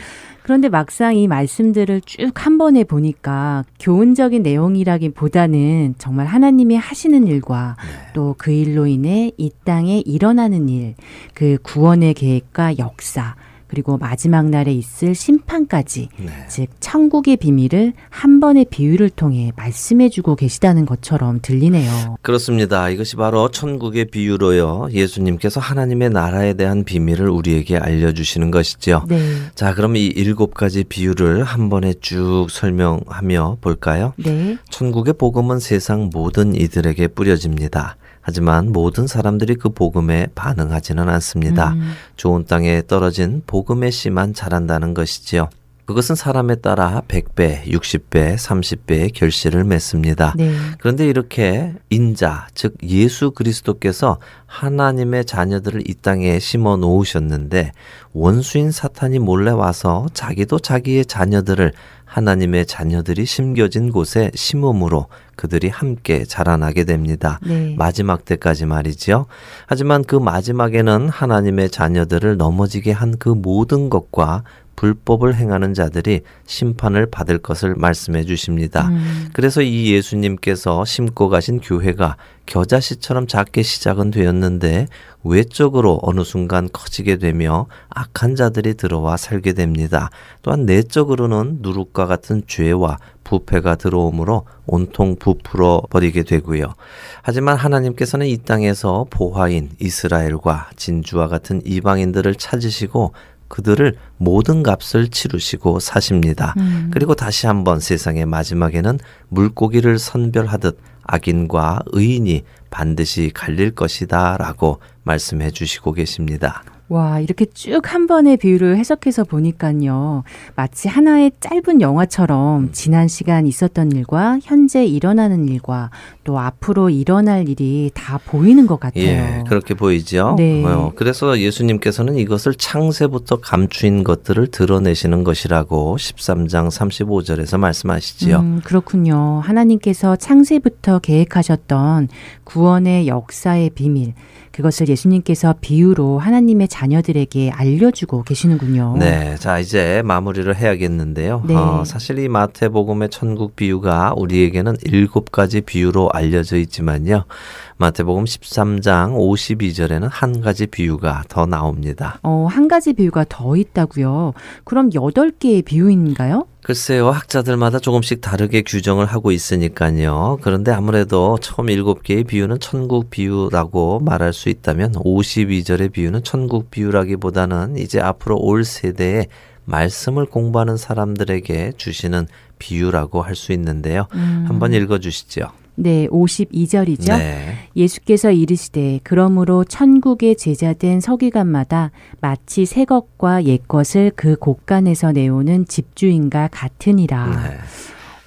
그런데 막상 이 말씀들을 쭉 한 번에 보니까 교훈적인 내용이라기보다는 정말 하나님이 하시는 일과 네. 또그 일로 인해 이 땅에 일어나는 일, 그 구원의 계획과 역사, 그리고 마지막 날에 있을 심판까지, 네. 즉 천국의 비밀을 한 번의 비유를 통해 말씀해 주고 계시다는 것처럼 들리네요. 그렇습니다. 이것이 바로 천국의 비유로요. 예수님께서 하나님의 나라에 대한 비밀을 우리에게 알려 주시는 것이죠. 네, 자, 그럼 이 일곱 가지 비유를 한 번에 쭉 설명하며 볼까요? 네, 천국의 복음은 세상 모든 이들에게 뿌려집니다. 하지만 모든 사람들이 그 복음에 반응하지는 않습니다. 음. 좋은 땅에 떨어진 복음의 씨만 자란다는 것이지요. 그것은 사람에 따라 100배, 60배, 30배의 결실을 맺습니다. 네. 그런데 이렇게 인자, 즉 예수 그리스도께서 하나님의 자녀들을 이 땅에 심어 놓으셨는데 원수인 사탄이 몰래 와서 자기도 자기의 자녀들을 하나님의 자녀들이 심겨진 곳에 심음으로 그들이 함께 자라나게 됩니다. 네. 마지막 때까지 말이지요. 하지만 그 마지막에는 하나님의 자녀들을 넘어지게 한 그 모든 것과 불법을 행하는 자들이 심판을 받을 것을 말씀해 주십니다. 음. 그래서 이 예수님께서 심고 가신 교회가 겨자씨처럼 작게 시작은 되었는데 외적으로 어느 순간 커지게 되며 악한 자들이 들어와 살게 됩니다. 또한 내적으로는 누룩과 같은 죄와 부패가 들어오므로 온통 부풀어 버리게 되고요. 하지만 하나님께서는 이 땅에서 보화인 이스라엘과 진주와 같은 이방인들을 찾으시고 그들을 모든 값을 치르시고 사십니다. 음. 그리고 다시 한번 세상의 마지막에는 물고기를 선별하듯 악인과 의인이 반드시 갈릴 것이다 라고 말씀해 주시고 계십니다. 와, 이렇게 쭉 한 번의 비유를 해석해서 보니까요. 마치 하나의 짧은 영화처럼 지난 시간 있었던 일과 현재 일어나는 일과 또 앞으로 일어날 일이 다 보이는 것 같아요. 예, 그렇게 보이죠. 네. 어, 그래서 예수님께서는 이것을 창세부터 감추인 것들을 드러내시는 것이라고 13장 35절에서 말씀하시지요. 음, 그렇군요. 하나님께서 창세부터 계획하셨던 구원의 역사의 비밀, 그것을 예수님께서 비유로 하나님의 자녀들에게 알려주고 계시는군요. 네, 자 이제 마무리를 해야겠는데요. 네. 어, 사실 이 마태복음의 천국 비유가 우리에게는 일곱 가지 비유로 알려져 있지만요. 마태복음 13장 52절에는 한 가지 비유가 더 나옵니다. 어, 한 가지 비유가 더 있다고요. 그럼 여덟 개의 비유인가요? 글쎄요, 학자들마다 조금씩 다르게 규정을 하고 있으니까요. 그런데 아무래도 처음 일곱 개의 비유는 천국 비유라고 말할 수 있다면 52절의 비유는 천국 비유라기보다는 이제 앞으로 올 세대에 말씀을 공부하는 사람들에게 주시는 비유라고 할 수 있는데요. 음. 한번 읽어 주시죠. 네, 52절이죠. 네. 예수께서 이르시되 그러므로 천국의 제자된 서기관마다 마치 새 것과 옛 것을 그 곳간에서 내오는 집주인과 같으니라. 네.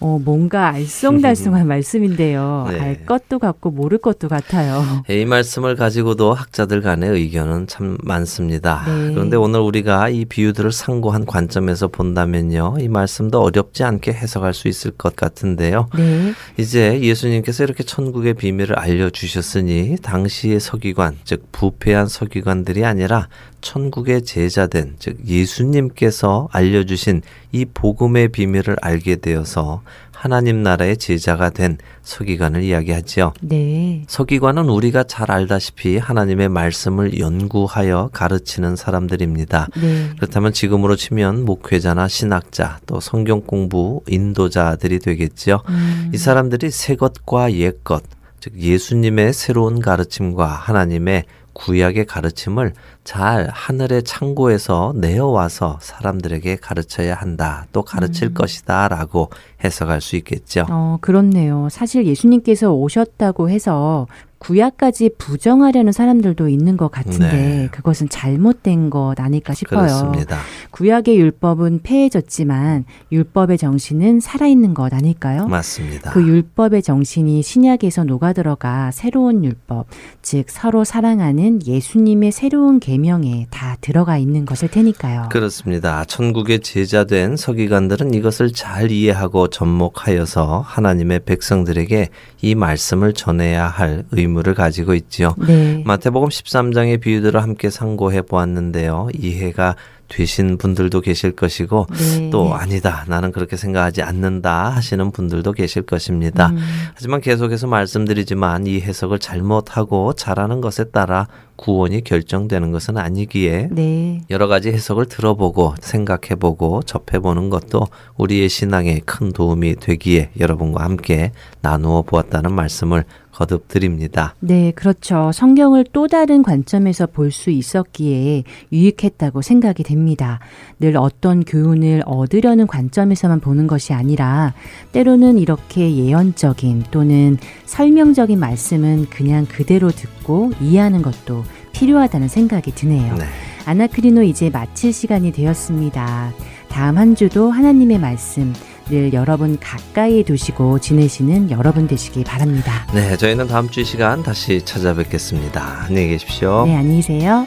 어, 뭔가 알쏭달쏭한 말씀인데요. 네. 알 것도 같고 모를 것도 같아요. 이 말씀을 가지고도 학자들 간의 의견은 참 많습니다. 네. 그런데 오늘 우리가 이 비유들을 상고한 관점에서 본다면요. 이 말씀도 어렵지 않게 해석할 수 있을 것 같은데요. 네. 이제 예수님께서 이렇게 천국의 비밀을 알려주셨으니 당시의 서기관, 즉 부패한 서기관들이 아니라 천국의 제자된, 즉 예수님께서 알려주신 이 복음의 비밀을 알게 되어서 하나님 나라의 제자가 된 서기관을 이야기하지요. 네. 서기관은 우리가 잘 알다시피 하나님의 말씀을 연구하여 가르치는 사람들입니다. 네. 그렇다면 지금으로 치면 목회자나 신학자 또 성경 공부 인도자들이 되겠지요. 음. 이 사람들이 새 것과 옛 것, 즉 예수님의 새로운 가르침과 하나님의 구약의 가르침을 잘 하늘의 창고에서 내어와서 사람들에게 가르쳐야 한다. 또 가르칠 음. 것이다. 라고 해석할 수 있겠죠. 어, 그렇네요. 사실 예수님께서 오셨다고 해서 구약까지 부정하려는 사람들도 있는 것 같은데 네. 그것은 잘못된 것 아닐까 싶어요. 그렇습니다. 구약의 율법은 폐해졌지만 율법의 정신은 살아있는 것 아닐까요? 맞습니다. 그 율법의 정신이 신약에서 녹아들어가 새로운 율법, 즉 서로 사랑하는 예수님의 새로운 계명에 다 들어가 있는 것일 테니까요. 그렇습니다. 천국의 제자된 서기관들은 이것을 잘 이해하고 접목하여서 하나님의 백성들에게 이 말씀을 전해야 할 의무 를 가지고 있지요. 네. 마태복음 13장의 비유들을 함께 상고해 보았는데요. 이해가 되신 분들도 계실 것이고 네. 또 아니다. 나는 그렇게 생각하지 않는다 하시는 분들도 계실 것입니다. 음, 하지만 계속해서 말씀드리지만 이 해석을 잘못하고 잘하는 것에 따라 구원이 결정되는 것은 아니기에 네. 여러 가지 해석을 들어보고 생각해보고 접해보는 것도 우리의 신앙에 큰 도움이 되기에 여러분과 함께 나누어 보았다는 말씀을 거듭 드립니다. 네, 그렇죠. 성경을 또 다른 관점에서 볼 수 있었기에 유익했다고 생각이 됩니다. 늘 어떤 교훈을 얻으려는 관점에서만 보는 것이 아니라 때로는 이렇게 예언적인 또는 설명적인 말씀은 그냥 그대로 듣고 이해하는 것도 필요하다는 생각이 드네요. 네. 아나크리노 이제 마칠 시간이 되었습니다. 다음 한 주도 하나님의 말씀 늘 여러분 가까이 두시고 지내시는 여러분 되시기 바랍니다. 네, 저희는 다음 주 이 시간 다시 찾아뵙겠습니다. 안녕히 계십시오. 네, 안녕히 계세요.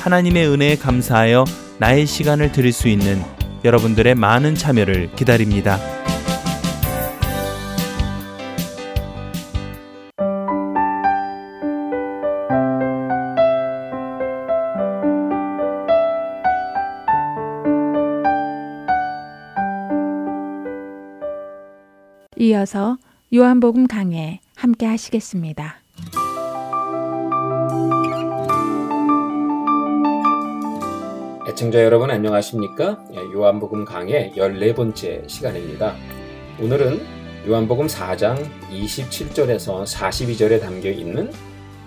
하나님의 은혜에 감사하여 나의 시간을 드릴 수 있는 여러분들의 많은 참여를 기다립니다. 이어서 요한복음 강해 함께 하시겠습니다. 애청자 여러분 안녕하십니까? 예, 요한복음 강의 14번째 시간입니다. 오늘은 요한복음 4장 27절에서 42절에 담겨 있는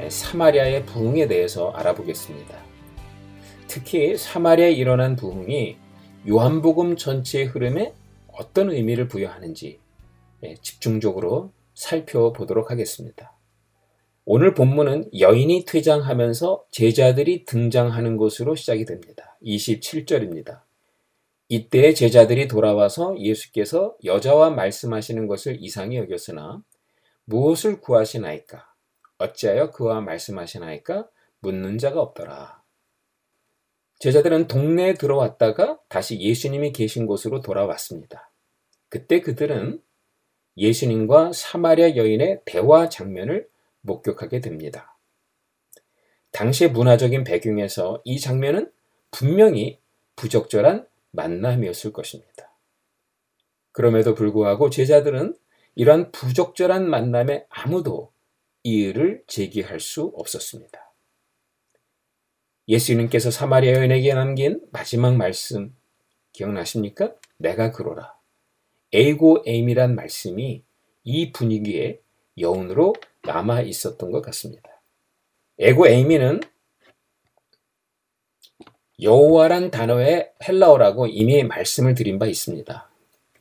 예, 사마리아의 부흥에 대해서 알아보겠습니다. 특히 사마리아에 일어난 부흥이 요한복음 전체의 흐름에 어떤 의미를 부여하는지 예, 집중적으로 살펴보도록 하겠습니다. 오늘 본문은 여인이 퇴장하면서 제자들이 등장하는 것으로 시작이 됩니다. 27절입니다. 이때 제자들이 돌아와서 예수께서 여자와 말씀하시는 것을 이상히 여겼으나 무엇을 구하시나이까? 어찌하여 그와 말씀하시나이까? 묻는 자가 없더라. 제자들은 동네에 들어왔다가 다시 예수님이 계신 곳으로 돌아왔습니다. 그때 그들은 예수님과 사마리아 여인의 대화 장면을 목격하게 됩니다. 당시의 문화적인 배경에서 이 장면은 분명히 부적절한 만남이었을 것입니다. 그럼에도 불구하고 제자들은 이러한 부적절한 만남에 아무도 이의를 제기할 수 없었습니다. 예수님께서 사마리아 여인에게 남긴 마지막 말씀 기억나십니까? 내가 그로라. 에이고 에임이란 말씀이 이 분위기에 여운으로 남아 있었던 것 같습니다. 에고 에이미는 여호와란 단어의 헬라어라고 이미 말씀을 드린 바 있습니다.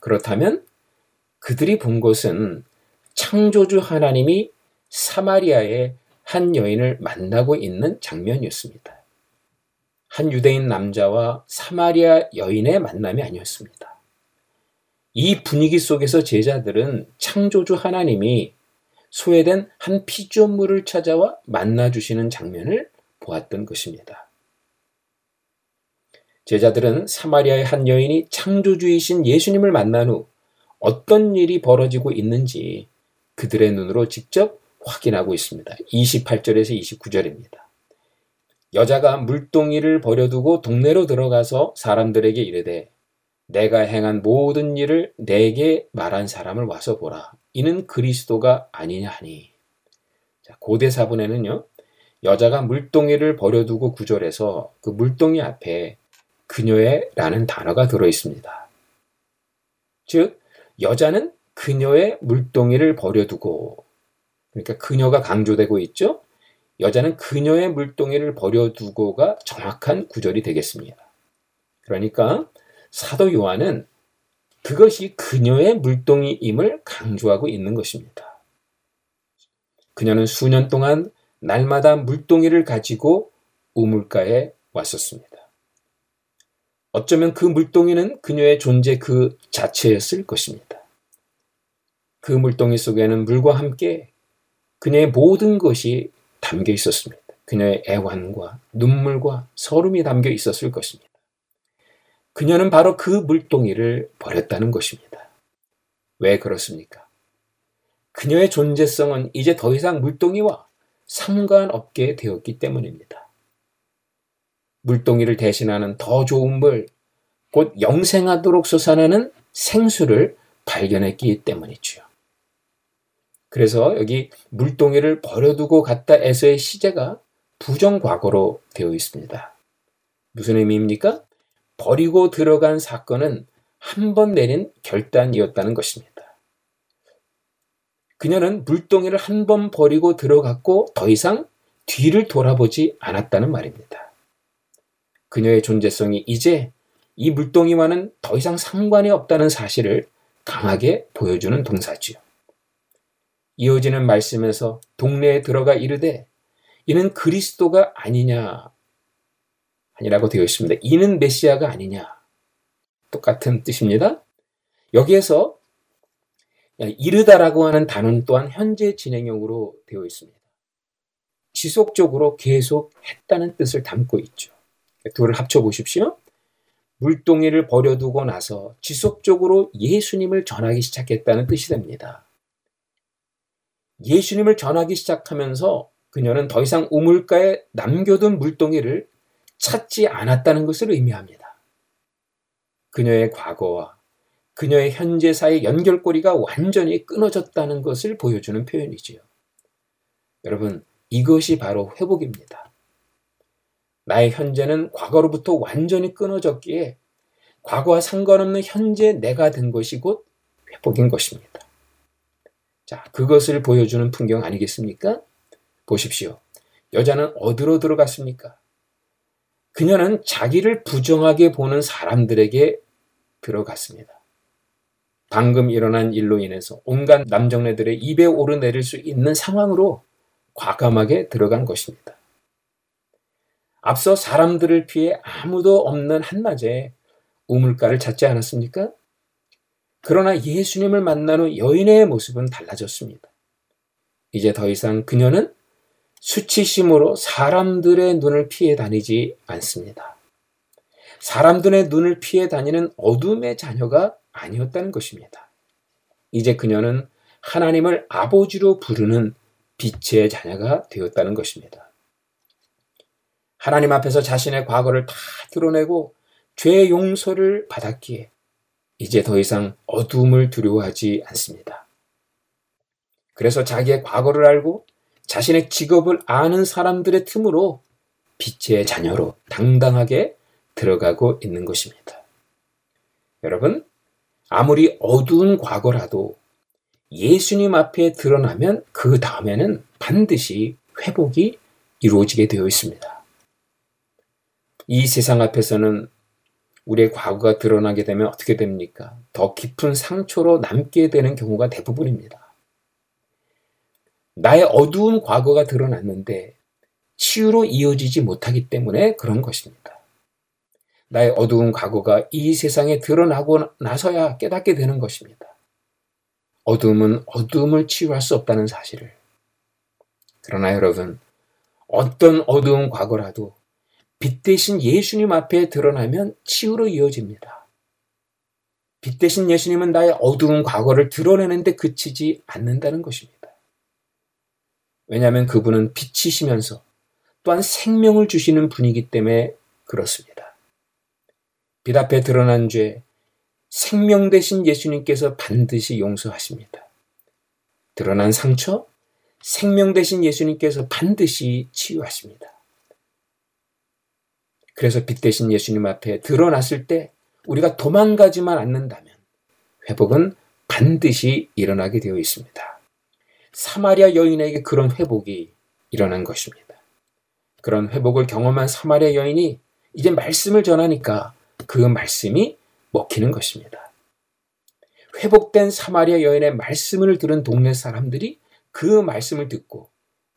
그렇다면 그들이 본 것은 창조주 하나님이 사마리아의 한 여인을 만나고 있는 장면이었습니다. 한 유대인 남자와 사마리아 여인의 만남이 아니었습니다. 이 분위기 속에서 제자들은 창조주 하나님이 소외된 한 피조물을 찾아와 만나주시는 장면을 보았던 것입니다. 제자들은 사마리아의 한 여인이 창조주이신 예수님을 만난 후 어떤 일이 벌어지고 있는지 그들의 눈으로 직접 확인하고 있습니다. 28절에서 29절입니다. 여자가 물동이를 버려두고 동네로 들어가서 사람들에게 이르되 내가 행한 모든 일을 내게 말한 사람을 와서 보라. 이는 그리스도가 아니냐 하니. 자, 고대 사본에는요. 여자가 물동이를 버려두고 구절해서 그 물동이 앞에 그녀의 라는 단어가 들어 있습니다. 즉 여자는 그녀의 물동이를 버려두고 그러니까 그녀가 강조되고 있죠. 여자는 그녀의 물동이를 버려두고가 정확한 구절이 되겠습니다. 그러니까 사도 요한은 그것이 그녀의 물동이임을 강조하고 있는 것입니다. 그녀는 수년 동안 날마다 물동이를 가지고 우물가에 왔었습니다. 어쩌면 그 물동이는 그녀의 존재 그 자체였을 것입니다. 그 물동이 속에는 물과 함께 그녀의 모든 것이 담겨 있었습니다. 그녀의 애환과 눈물과 서름이 담겨 있었을 것입니다. 그녀는 바로 그 물동이를 버렸다는 것입니다. 왜 그렇습니까? 그녀의 존재성은 이제 더 이상 물동이와 상관없게 되었기 때문입니다. 물동이를 대신하는 더 좋은 물, 곧 영생하도록 솟아나는 생수를 발견했기 때문이지요. 그래서 여기 물동이를 버려두고 갔다 에서의 시제가 부정과거로 되어 있습니다. 무슨 의미입니까? 버리고 들어간 사건은 한 번 내린 결단이었다는 것입니다. 그녀는 물동이를 한 번 버리고 들어갔고 더 이상 뒤를 돌아보지 않았다는 말입니다. 그녀의 존재성이 이제 이 물동이와는 더 이상 상관이 없다는 사실을 강하게 보여주는 동사지요. 이어지는 말씀에서 동네에 들어가 이르되 이는 그리스도가 아니냐 아니라고 되어 있습니다. 이는 메시아가 아니냐 똑같은 뜻입니다. 여기에서 이르다라고 하는 단어는 또한 현재 진행형으로 되어 있습니다. 지속적으로 계속 했다는 뜻을 담고 있죠. 둘을 합쳐 보십시오. 물동이를 버려두고 나서 지속적으로 예수님을 전하기 시작했다는 뜻이 됩니다. 예수님을 전하기 시작하면서 그녀는 더 이상 우물가에 남겨둔 물동이를 찾지 않았다는 것을 의미합니다. 그녀의 과거와 그녀의 현재 사이 연결고리가 완전히 끊어졌다는 것을 보여주는 표현이지요. 여러분, 이것이 바로 회복입니다. 나의 현재는 과거로부터 완전히 끊어졌기에 과거와 상관없는 현재 내가 된 것이 곧 회복인 것입니다. 자, 그것을 보여주는 풍경 아니겠습니까? 보십시오. 여자는 어디로 들어갔습니까? 그녀는 자기를 부정하게 보는 사람들에게 들어갔습니다. 방금 일어난 일로 인해서 온갖 남정네들의 입에 오르내릴 수 있는 상황으로 과감하게 들어간 것입니다. 앞서 사람들을 피해 아무도 없는 한낮에 우물가를 찾지 않았습니까? 그러나 예수님을 만난 후 여인의 모습은 달라졌습니다. 이제 더 이상 그녀는 수치심으로 사람들의 눈을 피해 다니지 않습니다. 사람들의 눈을 피해 다니는 어둠의 자녀가 아니었다는 것입니다. 이제 그녀는 하나님을 아버지로 부르는 빛의 자녀가 되었다는 것입니다. 하나님 앞에서 자신의 과거를 다 드러내고 죄 용서를 받았기에 이제 더 이상 어둠을 두려워하지 않습니다. 그래서 자기의 과거를 알고 자신의 직업을 아는 사람들의 틈으로 빛의 자녀로 당당하게 들어가고 있는 것입니다. 여러분, 아무리 어두운 과거라도 예수님 앞에 드러나면 그 다음에는 반드시 회복이 이루어지게 되어 있습니다. 이 세상 앞에서는 우리의 과거가 드러나게 되면 어떻게 됩니까? 더 깊은 상처로 남게 되는 경우가 대부분입니다. 나의 어두운 과거가 드러났는데 치유로 이어지지 못하기 때문에 그런 것입니다. 나의 어두운 과거가 이 세상에 드러나고 나서야 깨닫게 되는 것입니다. 어둠은 어둠을 치유할 수 없다는 사실을. 그러나 여러분, 어떤 어두운 과거라도 빛 대신 예수님 앞에 드러나면 치유로 이어집니다. 빛 대신 예수님은 나의 어두운 과거를 드러내는데 그치지 않는다는 것입니다. 왜냐하면 그분은 빛이시면서 또한 생명을 주시는 분이기 때문에 그렇습니다. 빛 앞에 드러난 죄, 생명 대신 예수님께서 반드시 용서하십니다. 드러난 상처, 생명 대신 예수님께서 반드시 치유하십니다. 그래서 빛 대신 예수님 앞에 드러났을 때 우리가 도망가지만 않는다면 회복은 반드시 일어나게 되어 있습니다. 사마리아 여인에게 그런 회복이 일어난 것입니다. 그런 회복을 경험한 사마리아 여인이 이제 말씀을 전하니까 그 말씀이 먹히는 것입니다. 회복된 사마리아 여인의 말씀을 들은 동네 사람들이 그 말씀을 듣고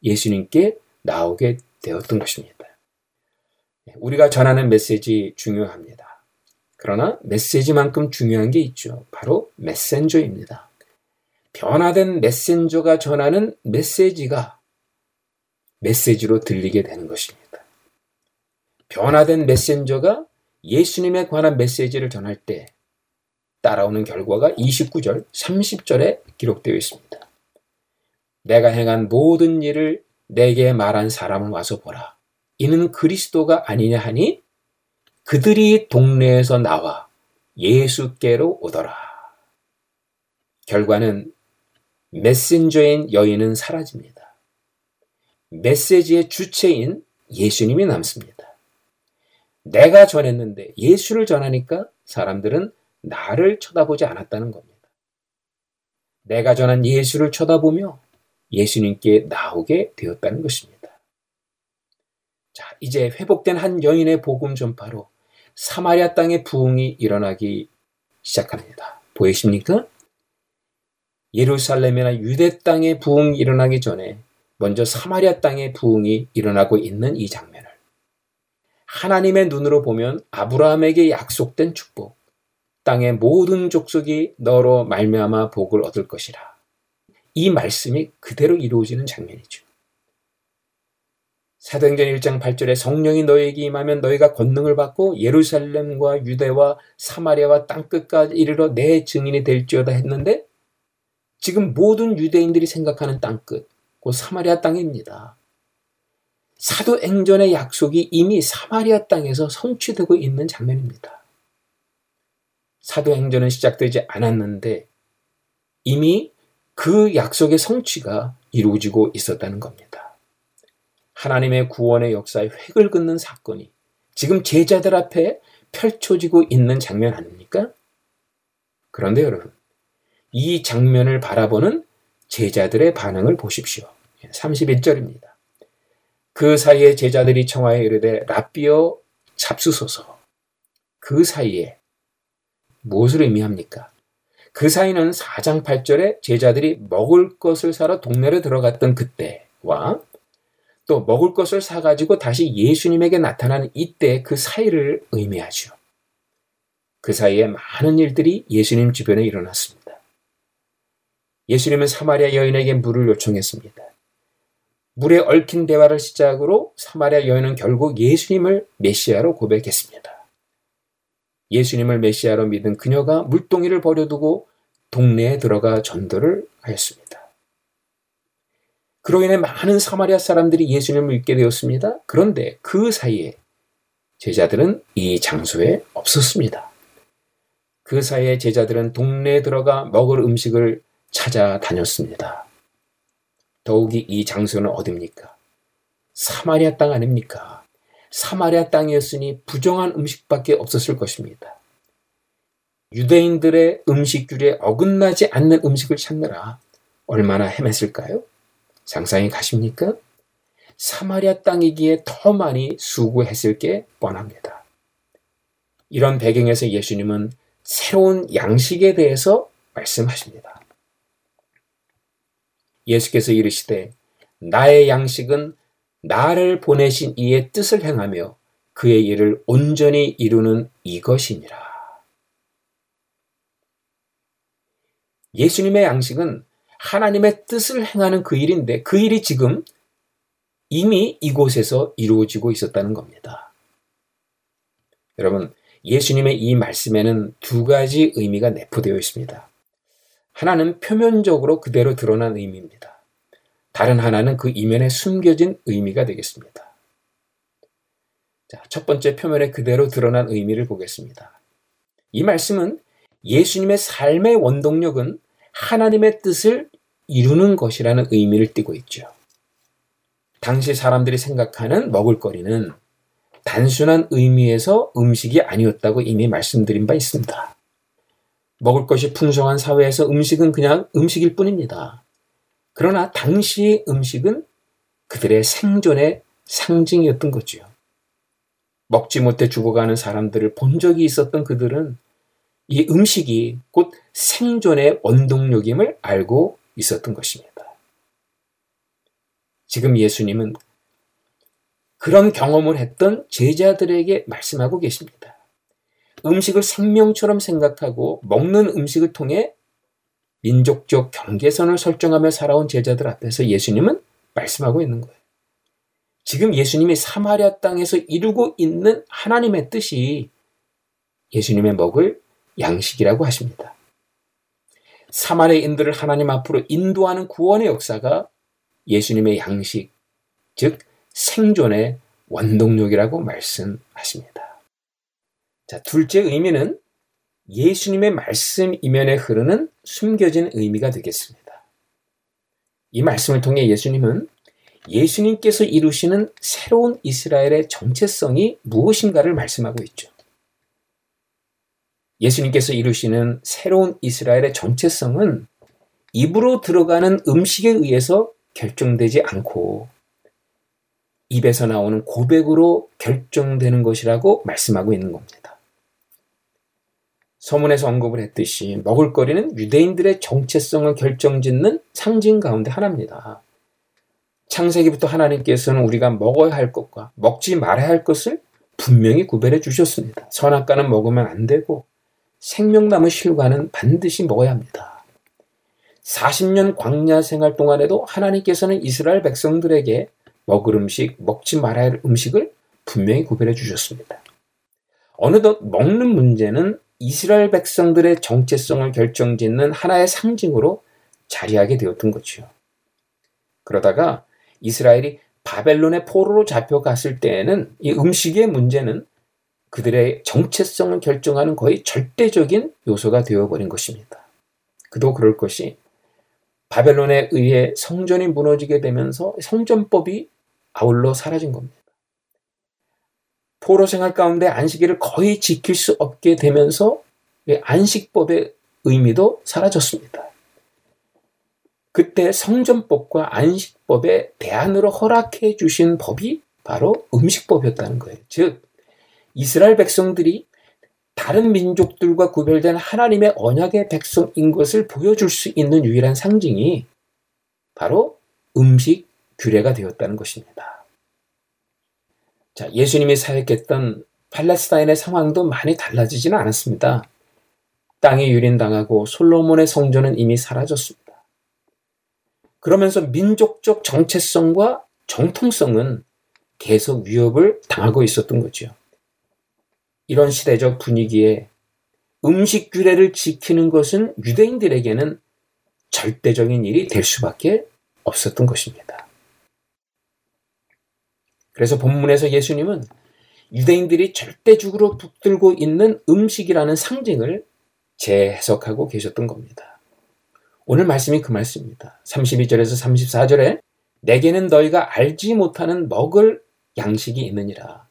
예수님께 나오게 되었던 것입니다. 우리가 전하는 메시지 중요합니다. 그러나 메시지만큼 중요한 게 있죠. 바로 메센저입니다. 변화된 메신저가 전하는 메시지가 메시지로 들리게 되는 것입니다. 변화된 메신저가 예수님에 관한 메시지를 전할 때 따라오는 결과가 29절, 30절에 기록되어 있습니다. 내가 행한 모든 일을 내게 말한 사람을 와서 보라. 이는 그리스도가 아니냐 하니 그들이 동네에서 나와 예수께로 오더라. 결과는 메신저인 여인은 사라집니다. 메시지의 주체인 예수님이 남습니다. 내가 전했는데 예수를 전하니까 사람들은 나를 쳐다보지 않았다는 겁니다. 내가 전한 예수를 쳐다보며 예수님께 나오게 되었다는 것입니다. 자, 이제 회복된 한 여인의 복음 전파로 사마리아 땅의 부흥이 일어나기 시작합니다. 보이십니까? 예루살렘이나 유대 땅의 부흥이 일어나기 전에 먼저 사마리아 땅의 부흥이 일어나고 있는 이 장면을 하나님의 눈으로 보면 아브라함에게 약속된 축복, 땅의 모든 족속이 너로 말미암아 복을 얻을 것이라. 이 말씀이 그대로 이루어지는 장면이죠. 사도행전 1장 8절에 성령이 너에게 임하면 너희가 권능을 받고 예루살렘과 유대와 사마리아와 땅끝까지 이르러 내 증인이 될지어다 했는데 지금 모든 유대인들이 생각하는 땅끝, 그 사마리아 땅입니다. 사도행전의 약속이 이미 사마리아 땅에서 성취되고 있는 장면입니다. 사도행전은 시작되지 않았는데 이미 그 약속의 성취가 이루어지고 있었다는 겁니다. 하나님의 구원의 역사에 획을 긋는 사건이 지금 제자들 앞에 펼쳐지고 있는 장면 아닙니까? 그런데 여러분, 이 장면을 바라보는 제자들의 반응을 보십시오. 31절입니다. 그 사이에 제자들이 청하여 이르되 라비어 잡수소서. 그 사이에 무엇을 의미합니까? 그 사이는 4장 8절에 제자들이 먹을 것을 사러 동네로 들어갔던 그때와 또 먹을 것을 사가지고 다시 예수님에게 나타나는 이때 그 사이를 의미하죠. 그 사이에 많은 일들이 예수님 주변에 일어났습니다. 예수님은 사마리아 여인에게 물을 요청했습니다. 물에 얽힌 대화를 시작으로 사마리아 여인은 결국 예수님을 메시아로 고백했습니다. 예수님을 메시아로 믿은 그녀가 물동이를 버려두고 동네에 들어가 전도를 하였습니다. 그로 인해 많은 사마리아 사람들이 예수님을 믿게 되었습니다. 그런데 그 사이에 제자들은 이 장소에 없었습니다. 그 사이에 제자들은 동네에 들어가 먹을 음식을 찾아다녔습니다. 더욱이 이 장소는 어딥니까? 사마리아 땅 아닙니까? 사마리아 땅이었으니 부정한 음식밖에 없었을 것입니다. 유대인들의 음식규에 어긋나지 않는 음식을 찾느라 얼마나 헤맸을까요? 상상이 가십니까? 사마리아 땅이기에 더 많이 수고했을 게 뻔합니다. 이런 배경에서 예수님은 새로운 양식에 대해서 말씀하십니다. 예수께서 이르시되 나의 양식은 나를 보내신 이의 뜻을 행하며 그의 일을 온전히 이루는 이것이니라. 예수님의 양식은 하나님의 뜻을 행하는 그 일인데 그 일이 지금 이미 이곳에서 이루어지고 있었다는 겁니다. 여러분, 예수님의 이 말씀에는 두 가지 의미가 내포되어 있습니다. 하나는 표면적으로 그대로 드러난 의미입니다. 다른 하나는 그 이면에 숨겨진 의미가 되겠습니다. 자, 첫 번째 표면에 그대로 드러난 의미를 보겠습니다. 이 말씀은 예수님의 삶의 원동력은 하나님의 뜻을 이루는 것이라는 의미를 띠고 있죠. 당시 사람들이 생각하는 먹을거리는 단순한 의미에서 음식이 아니었다고 이미 말씀드린 바 있습니다. 먹을 것이 풍성한 사회에서 음식은 그냥 음식일 뿐입니다. 그러나 당시의 음식은 그들의 생존의 상징이었던 거죠. 먹지 못해 죽어가는 사람들을 본 적이 있었던 그들은 이 음식이 곧 생존의 원동력임을 알고 있었던 것입니다. 지금 예수님은 그런 경험을 했던 제자들에게 말씀하고 계십니다. 음식을 생명처럼 생각하고 먹는 음식을 통해 민족적 경계선을 설정하며 살아온 제자들 앞에서 예수님은 말씀하고 있는 거예요. 지금 예수님이 사마리아 땅에서 이루고 있는 하나님의 뜻이 예수님의 먹을 양식이라고 하십니다. 사마리아인들을 하나님 앞으로 인도하는 구원의 역사가 예수님의 양식, 즉 생존의 원동력이라고 말씀하십니다. 자, 둘째 의미는 예수님의 말씀 이면에 흐르는 숨겨진 의미가 되겠습니다. 이 말씀을 통해 예수님은 예수님께서 이루시는 새로운 이스라엘의 정체성이 무엇인가를 말씀하고 있죠. 예수님께서 이루시는 새로운 이스라엘의 정체성은 입으로 들어가는 음식에 의해서 결정되지 않고 입에서 나오는 고백으로 결정되는 것이라고 말씀하고 있는 겁니다. 서문에서 언급을 했듯이 먹을거리는 유대인들의 정체성을 결정짓는 상징 가운데 하나입니다. 창세기부터 하나님께서는 우리가 먹어야 할 것과 먹지 말아야 할 것을 분명히 구별해 주셨습니다. 선악과는 먹으면 안 되고 생명나무 실과는 반드시 먹어야 합니다. 40년 광야 생활 동안에도 하나님께서는 이스라엘 백성들에게 먹을 음식, 먹지 말아야 할 음식을 분명히 구별해 주셨습니다. 어느덧 먹는 문제는 이스라엘 백성들의 정체성을 결정짓는 하나의 상징으로 자리하게 되었던 거죠. 그러다가 이스라엘이 바벨론의 포로로 잡혀갔을 때에는 이 음식의 문제는 그들의 정체성을 결정하는 거의 절대적인 요소가 되어버린 것입니다. 그도 그럴 것이 바벨론에 의해 성전이 무너지게 되면서 성전법이 아울러 사라진 겁니다. 포로 생활 가운데 안식일을 거의 지킬 수 없게 되면서 안식법의 의미도 사라졌습니다. 그때 성전법과 안식법의 대안으로 허락해 주신 법이 바로 음식법이었다는 거예요. 즉, 이스라엘 백성들이 다른 민족들과 구별된 하나님의 언약의 백성인 것을 보여줄 수 있는 유일한 상징이 바로 음식 규례가 되었다는 것입니다. 자, 예수님이 사역했던 팔레스타인의 상황도 많이 달라지지는 않았습니다. 땅이 유린당하고 솔로몬의 성전은 이미 사라졌습니다. 그러면서 민족적 정체성과 정통성은 계속 위협을 당하고 있었던 거죠. 이런 시대적 분위기에 음식 규례를 지키는 것은 유대인들에게는 절대적인 일이 될 수밖에 없었던 것입니다. 그래서 본문에서 예수님은 유대인들이 절대적으로 붙들고 있는 음식이라는 상징을 재해석하고 계셨던 겁니다. 오늘 말씀이 그 말씀입니다. 32절에서 34절에 내게는 너희가 알지 못하는 먹을 양식이 있느니라.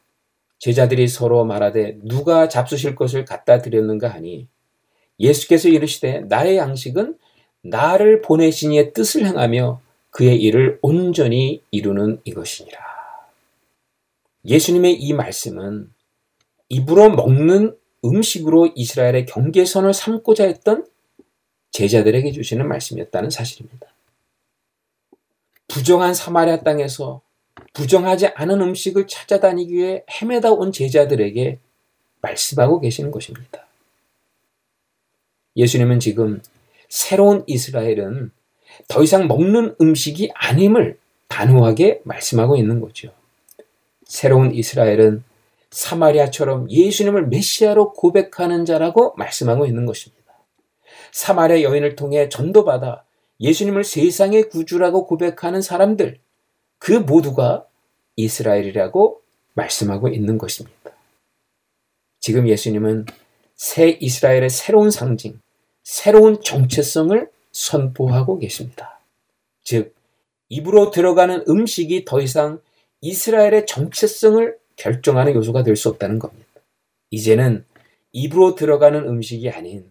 제자들이 서로 말하되 누가 잡수실 것을 갖다 드렸는가 하니 예수께서 이르시되 나의 양식은 나를 보내신 이의 뜻을 행하며 그의 일을 온전히 이루는 이것이니라. 예수님의 이 말씀은 입으로 먹는 음식으로 이스라엘의 경계선을 삼고자 했던 제자들에게 주시는 말씀이었다는 사실입니다. 부정한 사마리아 땅에서 부정하지 않은 음식을 찾아다니기 위해 헤매다 온 제자들에게 말씀하고 계시는 것입니다. 예수님은 지금 새로운 이스라엘은 더 이상 먹는 음식이 아님을 단호하게 말씀하고 있는 거죠. 새로운 이스라엘은 사마리아처럼 예수님을 메시아로 고백하는 자라고 말씀하고 있는 것입니다. 사마리아 여인을 통해 전도받아 예수님을 세상의 구주라고 고백하는 사람들, 그 모두가 이스라엘이라고 말씀하고 있는 것입니다. 지금 예수님은 새 이스라엘의 새로운 상징, 새로운 정체성을 선포하고 계십니다. 즉, 입으로 들어가는 음식이 더 이상 이스라엘의 정체성을 결정하는 요소가 될 수 없다는 겁니다. 이제는 입으로 들어가는 음식이 아닌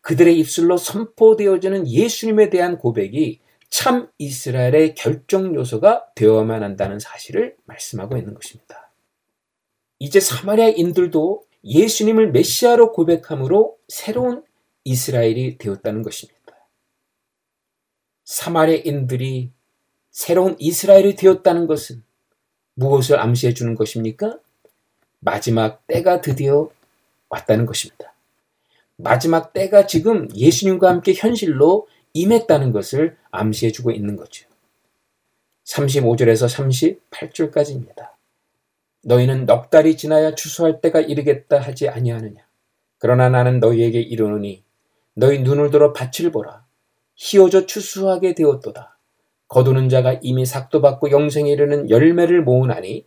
그들의 입술로 선포되어지는 예수님에 대한 고백이 참 이스라엘의 결정 요소가 되어야만 한다는 사실을 말씀하고 있는 것입니다. 이제 사마리아인들도 예수님을 메시아로 고백함으로 새로운 이스라엘이 되었다는 것입니다. 사마리아인들이 새로운 이스라엘이 되었다는 것은 무엇을 암시해 주는 것입니까? 마지막 때가 드디어 왔다는 것입니다. 마지막 때가 지금 예수님과 함께 현실로 임했다는 것을 암시해주고 있는 거죠. 35절에서 38절까지입니다. 너희는 넉 달이 지나야 추수할 때가 이르겠다 하지 아니하느냐. 그러나 나는 너희에게 이르노니 너희 눈을 들어 밭을 보라. 희어져 추수하게 되었도다. 거두는 자가 이미 삭도 받고 영생에 이르는 열매를 모으나니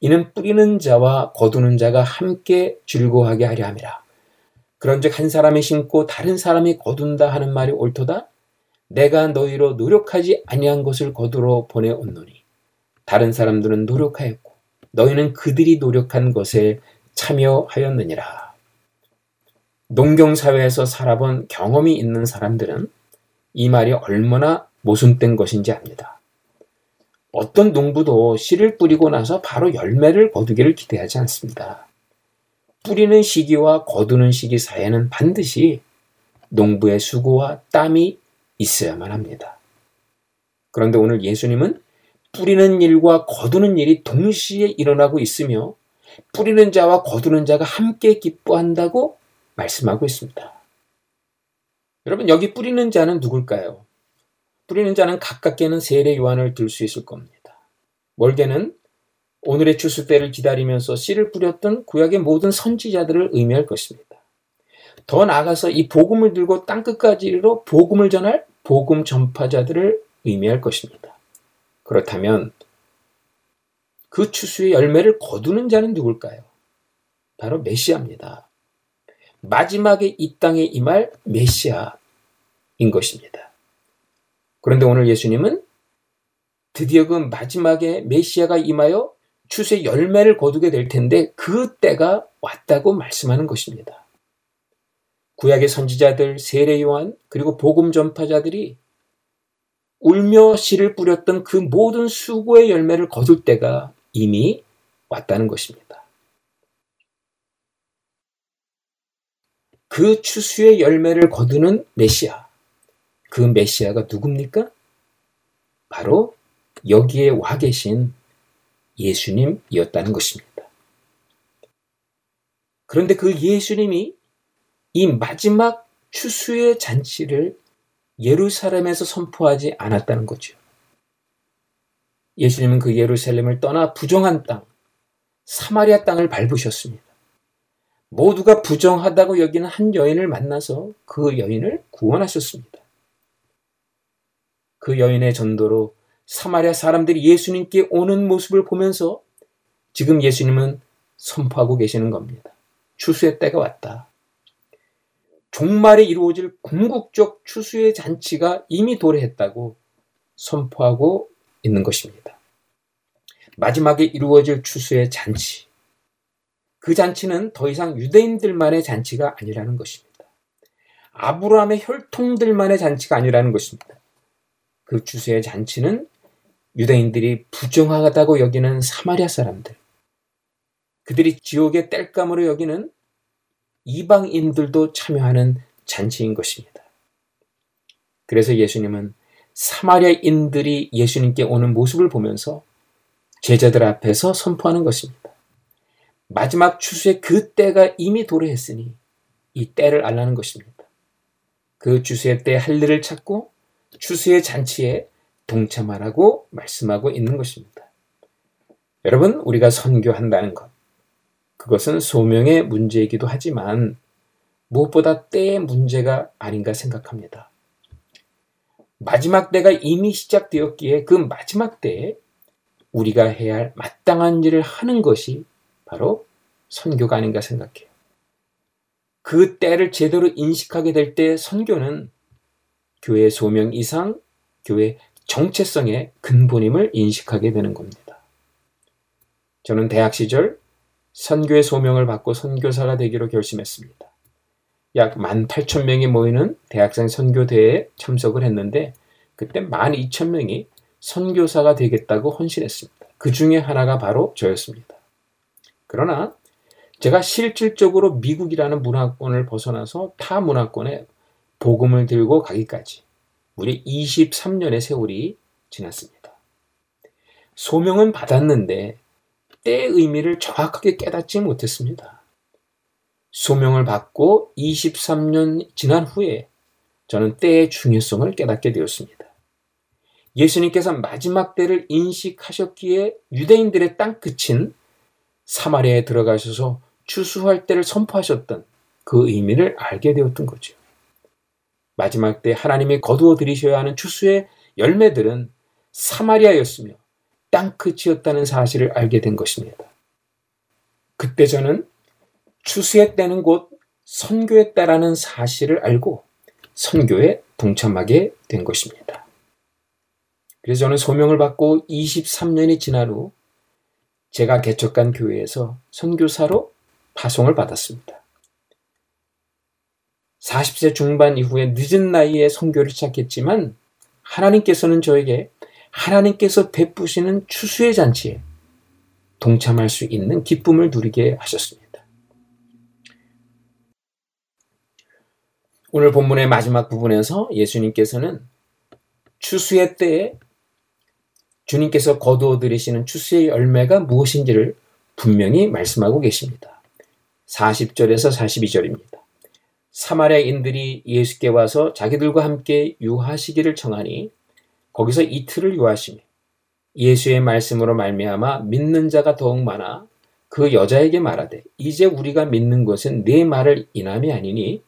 이는 뿌리는 자와 거두는 자가 함께 즐거워하게 하려 함이라. 그런즉 한 사람이 심고 다른 사람이 거둔다 하는 말이 옳도다. 내가 너희로 노력하지 아니한 것을 거두러 보내었노니 다른 사람들은 노력하였고 너희는 그들이 노력한 것에 참여하였느니라. 농경 사회에서 살아본 경험이 있는 사람들은 이 말이 얼마나 모순된 것인지 압니다. 어떤 농부도 씨를 뿌리고 나서 바로 열매를 거두기를 기대하지 않습니다. 뿌리는 시기와 거두는 시기 사이에는 반드시 농부의 수고와 땀이 있어야만 합니다. 그런데 오늘 예수님은 뿌리는 일과 거두는 일이 동시에 일어나고 있으며 뿌리는 자와 거두는 자가 함께 기뻐한다고 말씀하고 있습니다. 여러분, 여기 뿌리는 자는 누굴까요? 뿌리는 자는 가깝게는 세례 요한을 들 수 있을 겁니다. 멀게는 오늘의 추수 때를 기다리면서 씨를 뿌렸던 구약의 모든 선지자들을 의미할 것입니다. 더 나아가서 이 복음을 들고 땅 끝까지 이르러 복음을 전할 복음 전파자들을 의미할 것입니다. 그렇다면 그 추수의 열매를 거두는 자는 누굴까요? 바로 메시아입니다. 마지막에 이 땅에 임할 메시아인 것입니다. 그런데 오늘 예수님은 드디어 그 마지막에 메시아가 임하여 추수의 열매를 거두게 될 텐데 그 때가 왔다고 말씀하는 것입니다. 구약의 선지자들, 세례 요한, 그리고 복음 전파자들이 울며 씨를 뿌렸던 그 모든 수고의 열매를 거둘 때가 이미 왔다는 것입니다. 그 추수의 열매를 거두는 메시아. 그 메시아가 누굽니까? 바로 여기에 와 계신 예수님이었다는 것입니다. 그런데 그 예수님이 이 마지막 추수의 잔치를 예루살렘에서 선포하지 않았다는 거죠. 예수님은 그 예루살렘을 떠나 부정한 땅, 사마리아 땅을 밟으셨습니다. 모두가 부정하다고 여기는 한 여인을 만나서 그 여인을 구원하셨습니다. 그 여인의 전도로 사마리아 사람들이 예수님께 오는 모습을 보면서 지금 예수님은 선포하고 계시는 겁니다. 추수의 때가 왔다. 종말에 이루어질 궁극적 추수의 잔치가 이미 도래했다고 선포하고 있는 것입니다. 마지막에 이루어질 추수의 잔치. 그 잔치는 더 이상 유대인들만의 잔치가 아니라는 것입니다. 아브라함의 혈통들만의 잔치가 아니라는 것입니다. 그 추수의 잔치는 유대인들이 부정하다고 여기는 사마리아 사람들, 그들이 지옥의 땔감으로 여기는 이방인들도 참여하는 잔치인 것입니다. 그래서 예수님은 사마리아인들이 예수님께 오는 모습을 보면서 제자들 앞에서 선포하는 것입니다. 마지막 추수의 그 때가 이미 도래했으니 이 때를 알라는 것입니다. 그 추수의 때 할 일을 찾고 추수의 잔치에 동참하라고 말씀하고 있는 것입니다. 여러분, 우리가 선교한다는 것. 그것은 소명의 문제이기도 하지만 무엇보다 때의 문제가 아닌가 생각합니다. 마지막 때가 이미 시작되었기에 그 마지막 때에 우리가 해야 할 마땅한 일을 하는 것이 바로 선교가 아닌가 생각해요. 그 때를 제대로 인식하게 될 때 선교는 교회 소명 이상 교회 정체성의 근본임을 인식하게 되는 겁니다. 저는 대학 시절 선교의 소명을 받고 선교사가 되기로 결심했습니다. 약 18,000명이 모이는 대학생 선교대회에 참석을 했는데 그때 12,000명이 선교사가 되겠다고 헌신했습니다. 그 중에 하나가 바로 저였습니다. 그러나 제가 실질적으로 미국이라는 문화권을 벗어나서 타 문화권에 복음을 들고 가기까지 무려 23년의 세월이 지났습니다. 소명은 받았는데 때의 의미를 정확하게 깨닫지 못했습니다. 소명을 받고 23년 지난 후에 저는 때의 중요성을 깨닫게 되었습니다. 예수님께서 마지막 때를 인식하셨기에 유대인들의 땅 끝인 사마리아에 들어가셔서 추수할 때를 선포하셨던 그 의미를 알게 되었던 거죠. 마지막 때 하나님이 거두어 들이셔야 하는 추수의 열매들은 사마리아였으며 땅끝이었다는 사실을 알게 된 것입니다. 그때 저는 곧 선교의 때라는 사실을 알고 선교에 동참하게 된 것입니다. 그래서 저는 소명을 받고 23년이 지난 후 제가 개척한 교회에서 선교사로 파송을 받았습니다. 40세 중반 이후에 늦은 나이에 선교를 시작했지만 하나님께서는 저에게 하나님께서 베푸시는 추수의 잔치에 동참할 수 있는 기쁨을 누리게 하셨습니다. 오늘 본문의 마지막 부분에서 예수님께서는 추수의 때에 주님께서 거두어 들이시는 추수의 열매가 무엇인지를 분명히 말씀하고 계십니다. 40절에서 42절입니다. 사마리아인들이 예수께 와서 자기들과 함께 유하시기를 청하니 거기서 이틀을 유하시며 예수의 말씀으로 말미암아 믿는 자가 더욱 많아 그 여자에게 말하되 이제 우리가 믿는 것은 내 말을 인함이 아니니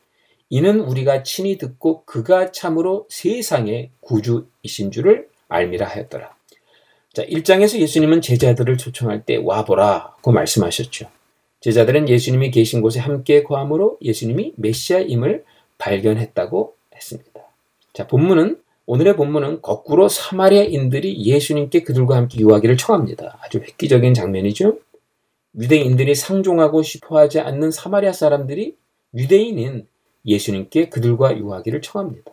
이는 우리가 친히 듣고 그가 참으로 세상의 구주이신 줄을 알미라 하였더라. 자, 1장에서 예수님은 제자들을 초청할 때 와보라고 말씀하셨죠. 제자들은 예수님이 계신 곳에 함께 거함으로 예수님이 메시아임을 발견했다고 했습니다. 자, 본문은 오늘의 본문은 거꾸로 사마리아인들이 예수님께 그들과 함께 유하기를 청합니다. 아주 획기적인 장면이죠. 유대인들이 상종하고 싶어하지 않는 사마리아 사람들이 유대인인 예수님께 그들과 유하기를 청합니다.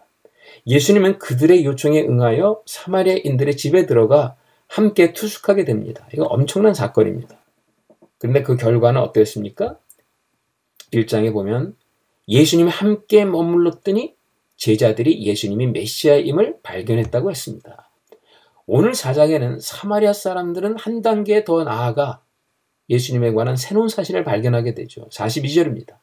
예수님은 그들의 요청에 응하여 사마리아인들의 집에 들어가 함께 투숙하게 됩니다. 이거 엄청난 사건입니다. 그런데 그 결과는 어땠습니까? 1장에 보면 예수님이 함께 머물렀더니 제자들이 예수님이 메시아임을 발견했다고 했습니다. 오늘 4장에는 사마리아 사람들은 한 단계 더 나아가 예수님에 관한 새로운 사실을 발견하게 되죠. 42절입니다.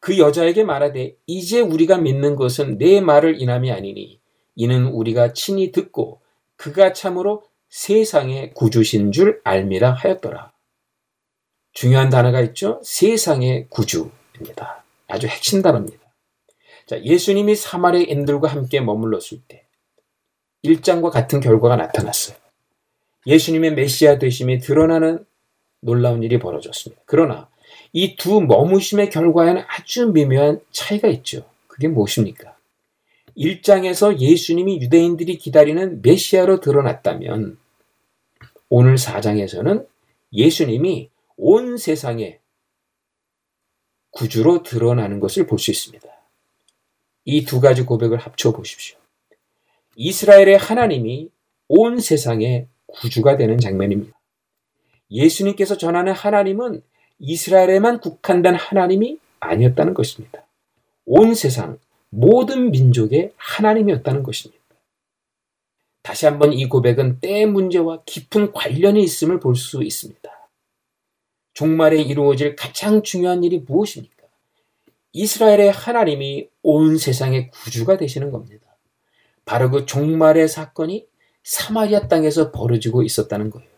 그 여자에게 말하되 이제 우리가 믿는 것은 내 말을 인함이 아니니 이는 우리가 친히 듣고 그가 참으로 세상의 구주신 줄 알미라 하였더라. 중요한 단어가 있죠. 세상의 구주입니다. 아주 핵심 단어입니다. 자, 예수님이 사마리아인들과 함께 머물렀을 때 1장과 같은 결과가 나타났어요. 예수님의 메시아 되심이 드러나는 놀라운 일이 벌어졌습니다. 그러나 이 두 머무심의 결과에는 아주 미묘한 차이가 있죠. 그게 무엇입니까? 1장에서 예수님이 유대인들이 기다리는 메시아로 드러났다면 오늘 4장에서는 예수님이 온 세상에 구주로 드러나는 것을 볼 수 있습니다. 이 두 가지 고백을 합쳐 보십시오. 이스라엘의 하나님이 온 세상의 구주가 되는 장면입니다. 예수님께서 전하는 하나님은 이스라엘에만 국한된 하나님이 아니었다는 것입니다. 온 세상 모든 민족의 하나님이었다는 것입니다. 다시 한번 이 고백은 때 문제와 깊은 관련이 있음을 볼 수 있습니다. 종말에 이루어질 가장 중요한 일이 무엇입니까? 이스라엘의 하나님이 온 세상의 구주가 되시는 겁니다. 바로 그 종말의 사건이 사마리아 땅에서 벌어지고 있었다는 거예요.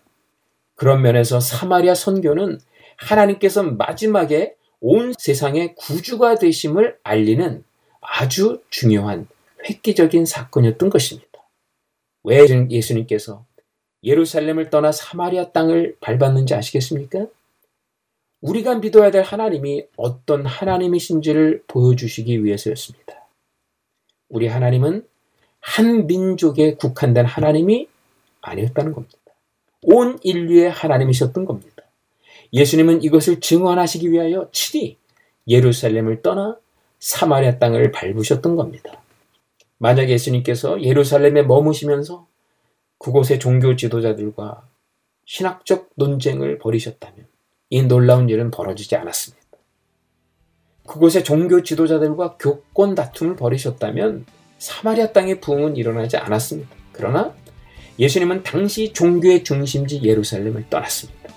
그런 면에서 사마리아 선교는 하나님께서 마지막에 온 세상의 구주가 되심을 알리는 아주 중요한 획기적인 사건이었던 것입니다. 왜 예수님께서 예루살렘을 떠나 사마리아 땅을 밟았는지 아시겠습니까? 우리가 믿어야 될 하나님이 어떤 하나님이신지를 보여주시기 위해서였습니다. 우리 하나님은 한 민족에 국한된 하나님이 아니었다는 겁니다. 온 인류의 하나님이셨던 겁니다. 예수님은 이것을 증언하시기 위하여 친히 예루살렘을 떠나 사마리아 땅을 밟으셨던 겁니다. 만약 예수님께서 예루살렘에 머무시면서 그곳의 종교 지도자들과 신학적 논쟁을 벌이셨다면 이 놀라운 일은 벌어지지 않았습니다. 그곳의 종교 지도자들과 교권 다툼을 벌이셨다면 사마리아 땅의 부흥은 일어나지 않았습니다. 그러나 예수님은 당시 종교의 중심지 예루살렘을 떠났습니다.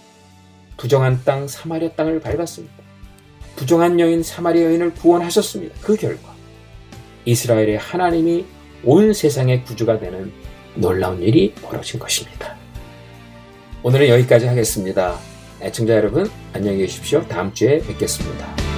부정한 땅 사마리아 땅을 밟았습니다. 부정한 여인 사마리아 여인을 구원하셨습니다. 그 결과 이스라엘의 하나님이 온 세상의 구주가 되는 놀라운 일이 벌어진 것입니다. 오늘은 여기까지 하겠습니다. 애청자 여러분 안녕히 계십시오. 다음 주에 뵙겠습니다.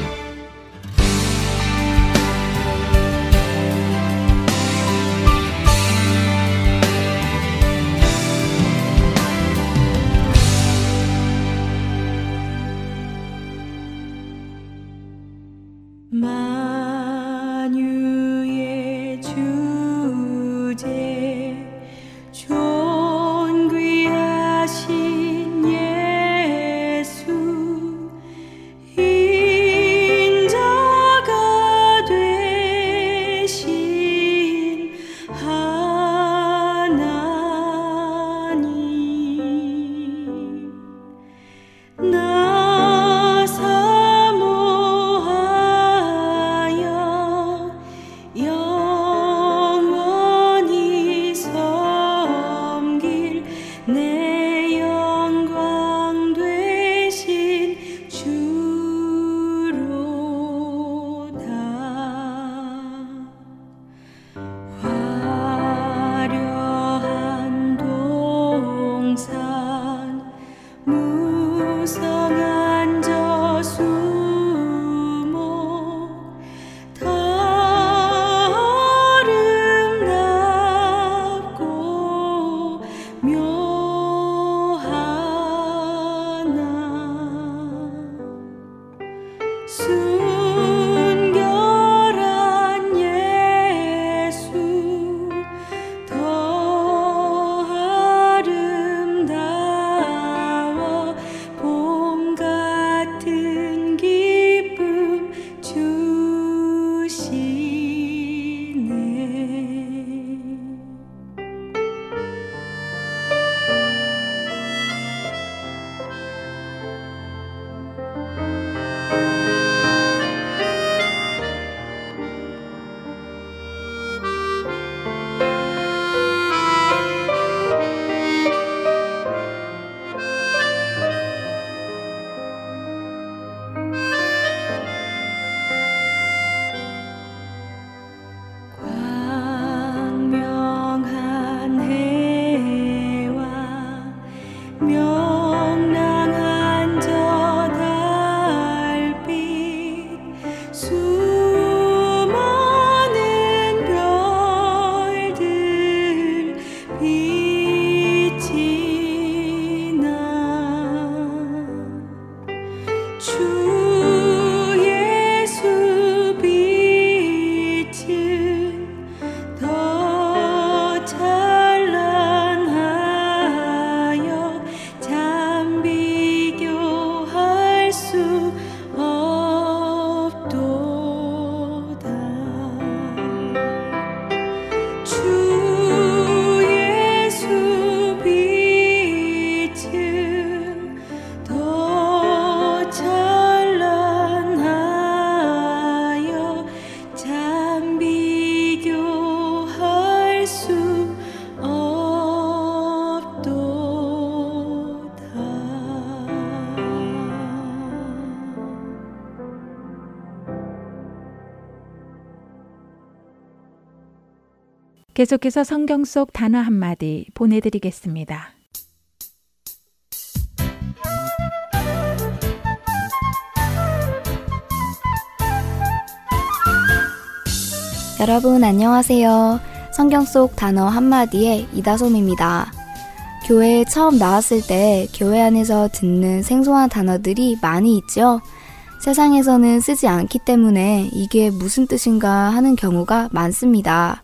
계속해서 성경 속 단어 한마디 보내드리겠습니다. 여러분 안녕하세요. 성경 속 단어 한마디의 이다솜입니다. 교회에 처음 나왔을 때 교회 안에서 듣는 생소한 단어들이 많이 있죠. 세상에서는 쓰지 않기 때문에 이게 무슨 뜻인가 하는 경우가 많습니다.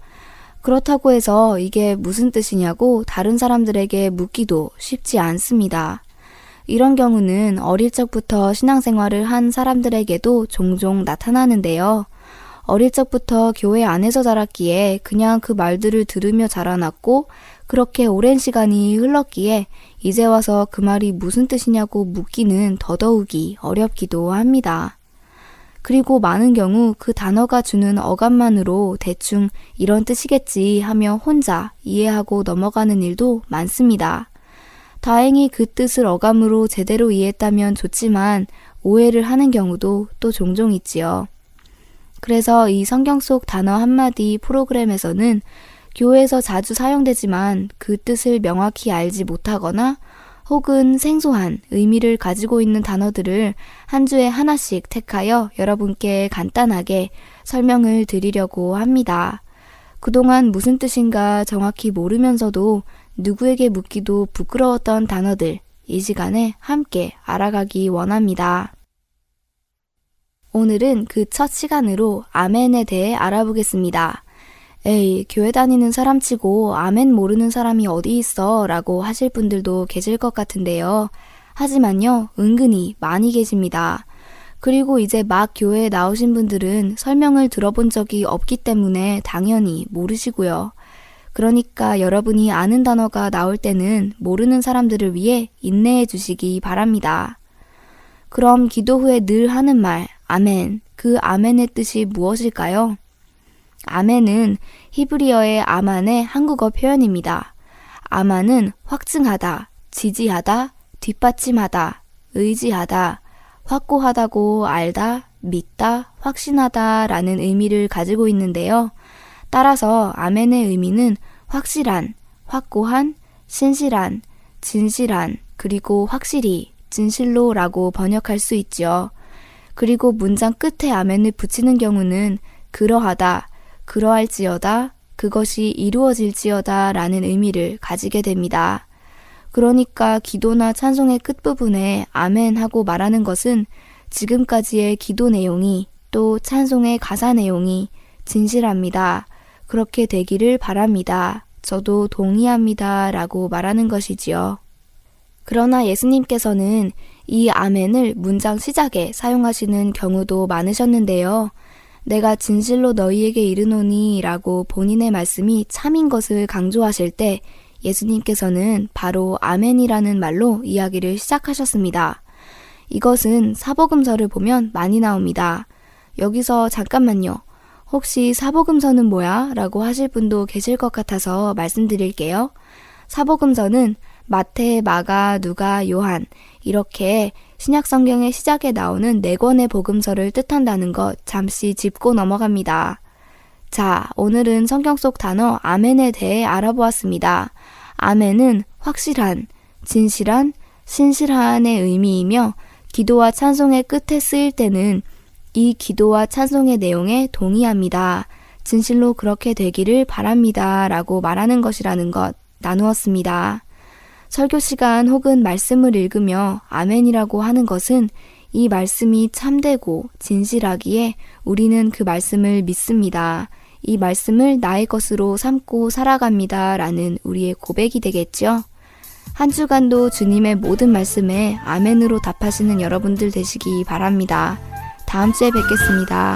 그렇다고 해서 이게 무슨 뜻이냐고 다른 사람들에게 묻기도 쉽지 않습니다. 이런 경우는 어릴 적부터 신앙생활을 한 사람들에게도 종종 나타나는데요. 어릴 적부터 교회 안에서 자랐기에 그냥 그 말들을 들으며 자라났고 그렇게 오랜 시간이 흘렀기에 이제 와서 그 말이 무슨 뜻이냐고 묻기는 더더욱이 어렵기도 합니다. 그리고 많은 경우 그 단어가 주는 어감만으로 대충 이런 뜻이겠지 하며 혼자 이해하고 넘어가는 일도 많습니다. 다행히 그 뜻을 어감으로 제대로 이해했다면 좋지만 오해를 하는 경우도 또 종종 있지요. 그래서 이 성경 속 단어 한마디 프로그램에서는 교회에서 자주 사용되지만 그 뜻을 명확히 알지 못하거나 혹은 생소한 의미를 가지고 있는 단어들을 한 주에 하나씩 택하여 여러분께 간단하게 설명을 드리려고 합니다. 그동안 무슨 뜻인가 정확히 모르면서도 누구에게 묻기도 부끄러웠던 단어들 이 시간에 함께 알아가기 원합니다. 오늘은 그 첫 시간으로 아멘에 대해 알아보겠습니다. 에이, 교회 다니는 사람 치고 아멘 모르는 사람이 어디 있어 라고 하실 분들도 계실 것 같은데요. 하지만요, 은근히 많이 계십니다. 그리고 이제 막 교회에 나오신 분들은 설명을 들어본 적이 없기 때문에 당연히 모르시고요. 그러니까 여러분이 아는 단어가 나올 때는 모르는 사람들을 위해 인내해 주시기 바랍니다. 그럼 기도 후에 늘 하는 말, 아멘. 그 아멘의 뜻이 무엇일까요? 아멘은 히브리어의 아만의 한국어 표현입니다. 아만은 확증하다, 지지하다, 뒷받침하다, 의지하다, 확고하다고 알다, 믿다, 확신하다 라는 의미를 가지고 있는데요. 따라서 아멘의 의미는 확실한, 확고한, 신실한, 진실한, 그리고 확실히, 진실로 라고 번역할 수 있죠. 그리고 문장 끝에 아멘을 붙이는 경우는 그러하다, 그러할지어다, 그것이 이루어질지어다 라는 의미를 가지게 됩니다. 그러니까 기도나 찬송의 끝부분에 아멘 하고 말하는 것은 지금까지의 기도 내용이 또 찬송의 가사 내용이 진실합니다. 그렇게 되기를 바랍니다. 저도 동의합니다. 라고 말하는 것이지요. 그러나 예수님께서는 이 아멘을 문장 시작에 사용하시는 경우도 많으셨는데요. 내가 진실로 너희에게 이르노니 라고 본인의 말씀이 참인 것을 강조하실 때 예수님께서는 바로 아멘이라는 말로 이야기를 시작하셨습니다. 이것은 사복음서를 보면 많이 나옵니다. 여기서 잠깐만요. 혹시 사복음서는 뭐야? 라고 하실 분도 계실 것 같아서 말씀드릴게요. 사복음서는 마태, 마가, 누가, 요한 이렇게 신약 성경의 시작에 나오는 네 권의 복음서를 뜻한다는 것 잠시 짚고 넘어갑니다. 자, 오늘은 성경 속 단어 아멘에 대해 알아보았습니다. 아멘은 확실한, 진실한, 신실한의 의미이며 기도와 찬송의 끝에 쓰일 때는 이 기도와 찬송의 내용에 동의합니다. 진실로 그렇게 되기를 바랍니다. 라고 말하는 것이라는 것 나누었습니다. 설교 시간 혹은 말씀을 읽으며 아멘이라고 하는 것은 이 말씀이 참되고 진실하기에 우리는 그 말씀을 믿습니다. 이 말씀을 나의 것으로 삼고 살아갑니다. 라는 우리의 고백이 되겠죠. 한 주간도 주님의 모든 말씀에 아멘으로 답하시는 여러분들 되시기 바랍니다. 다음 주에 뵙겠습니다.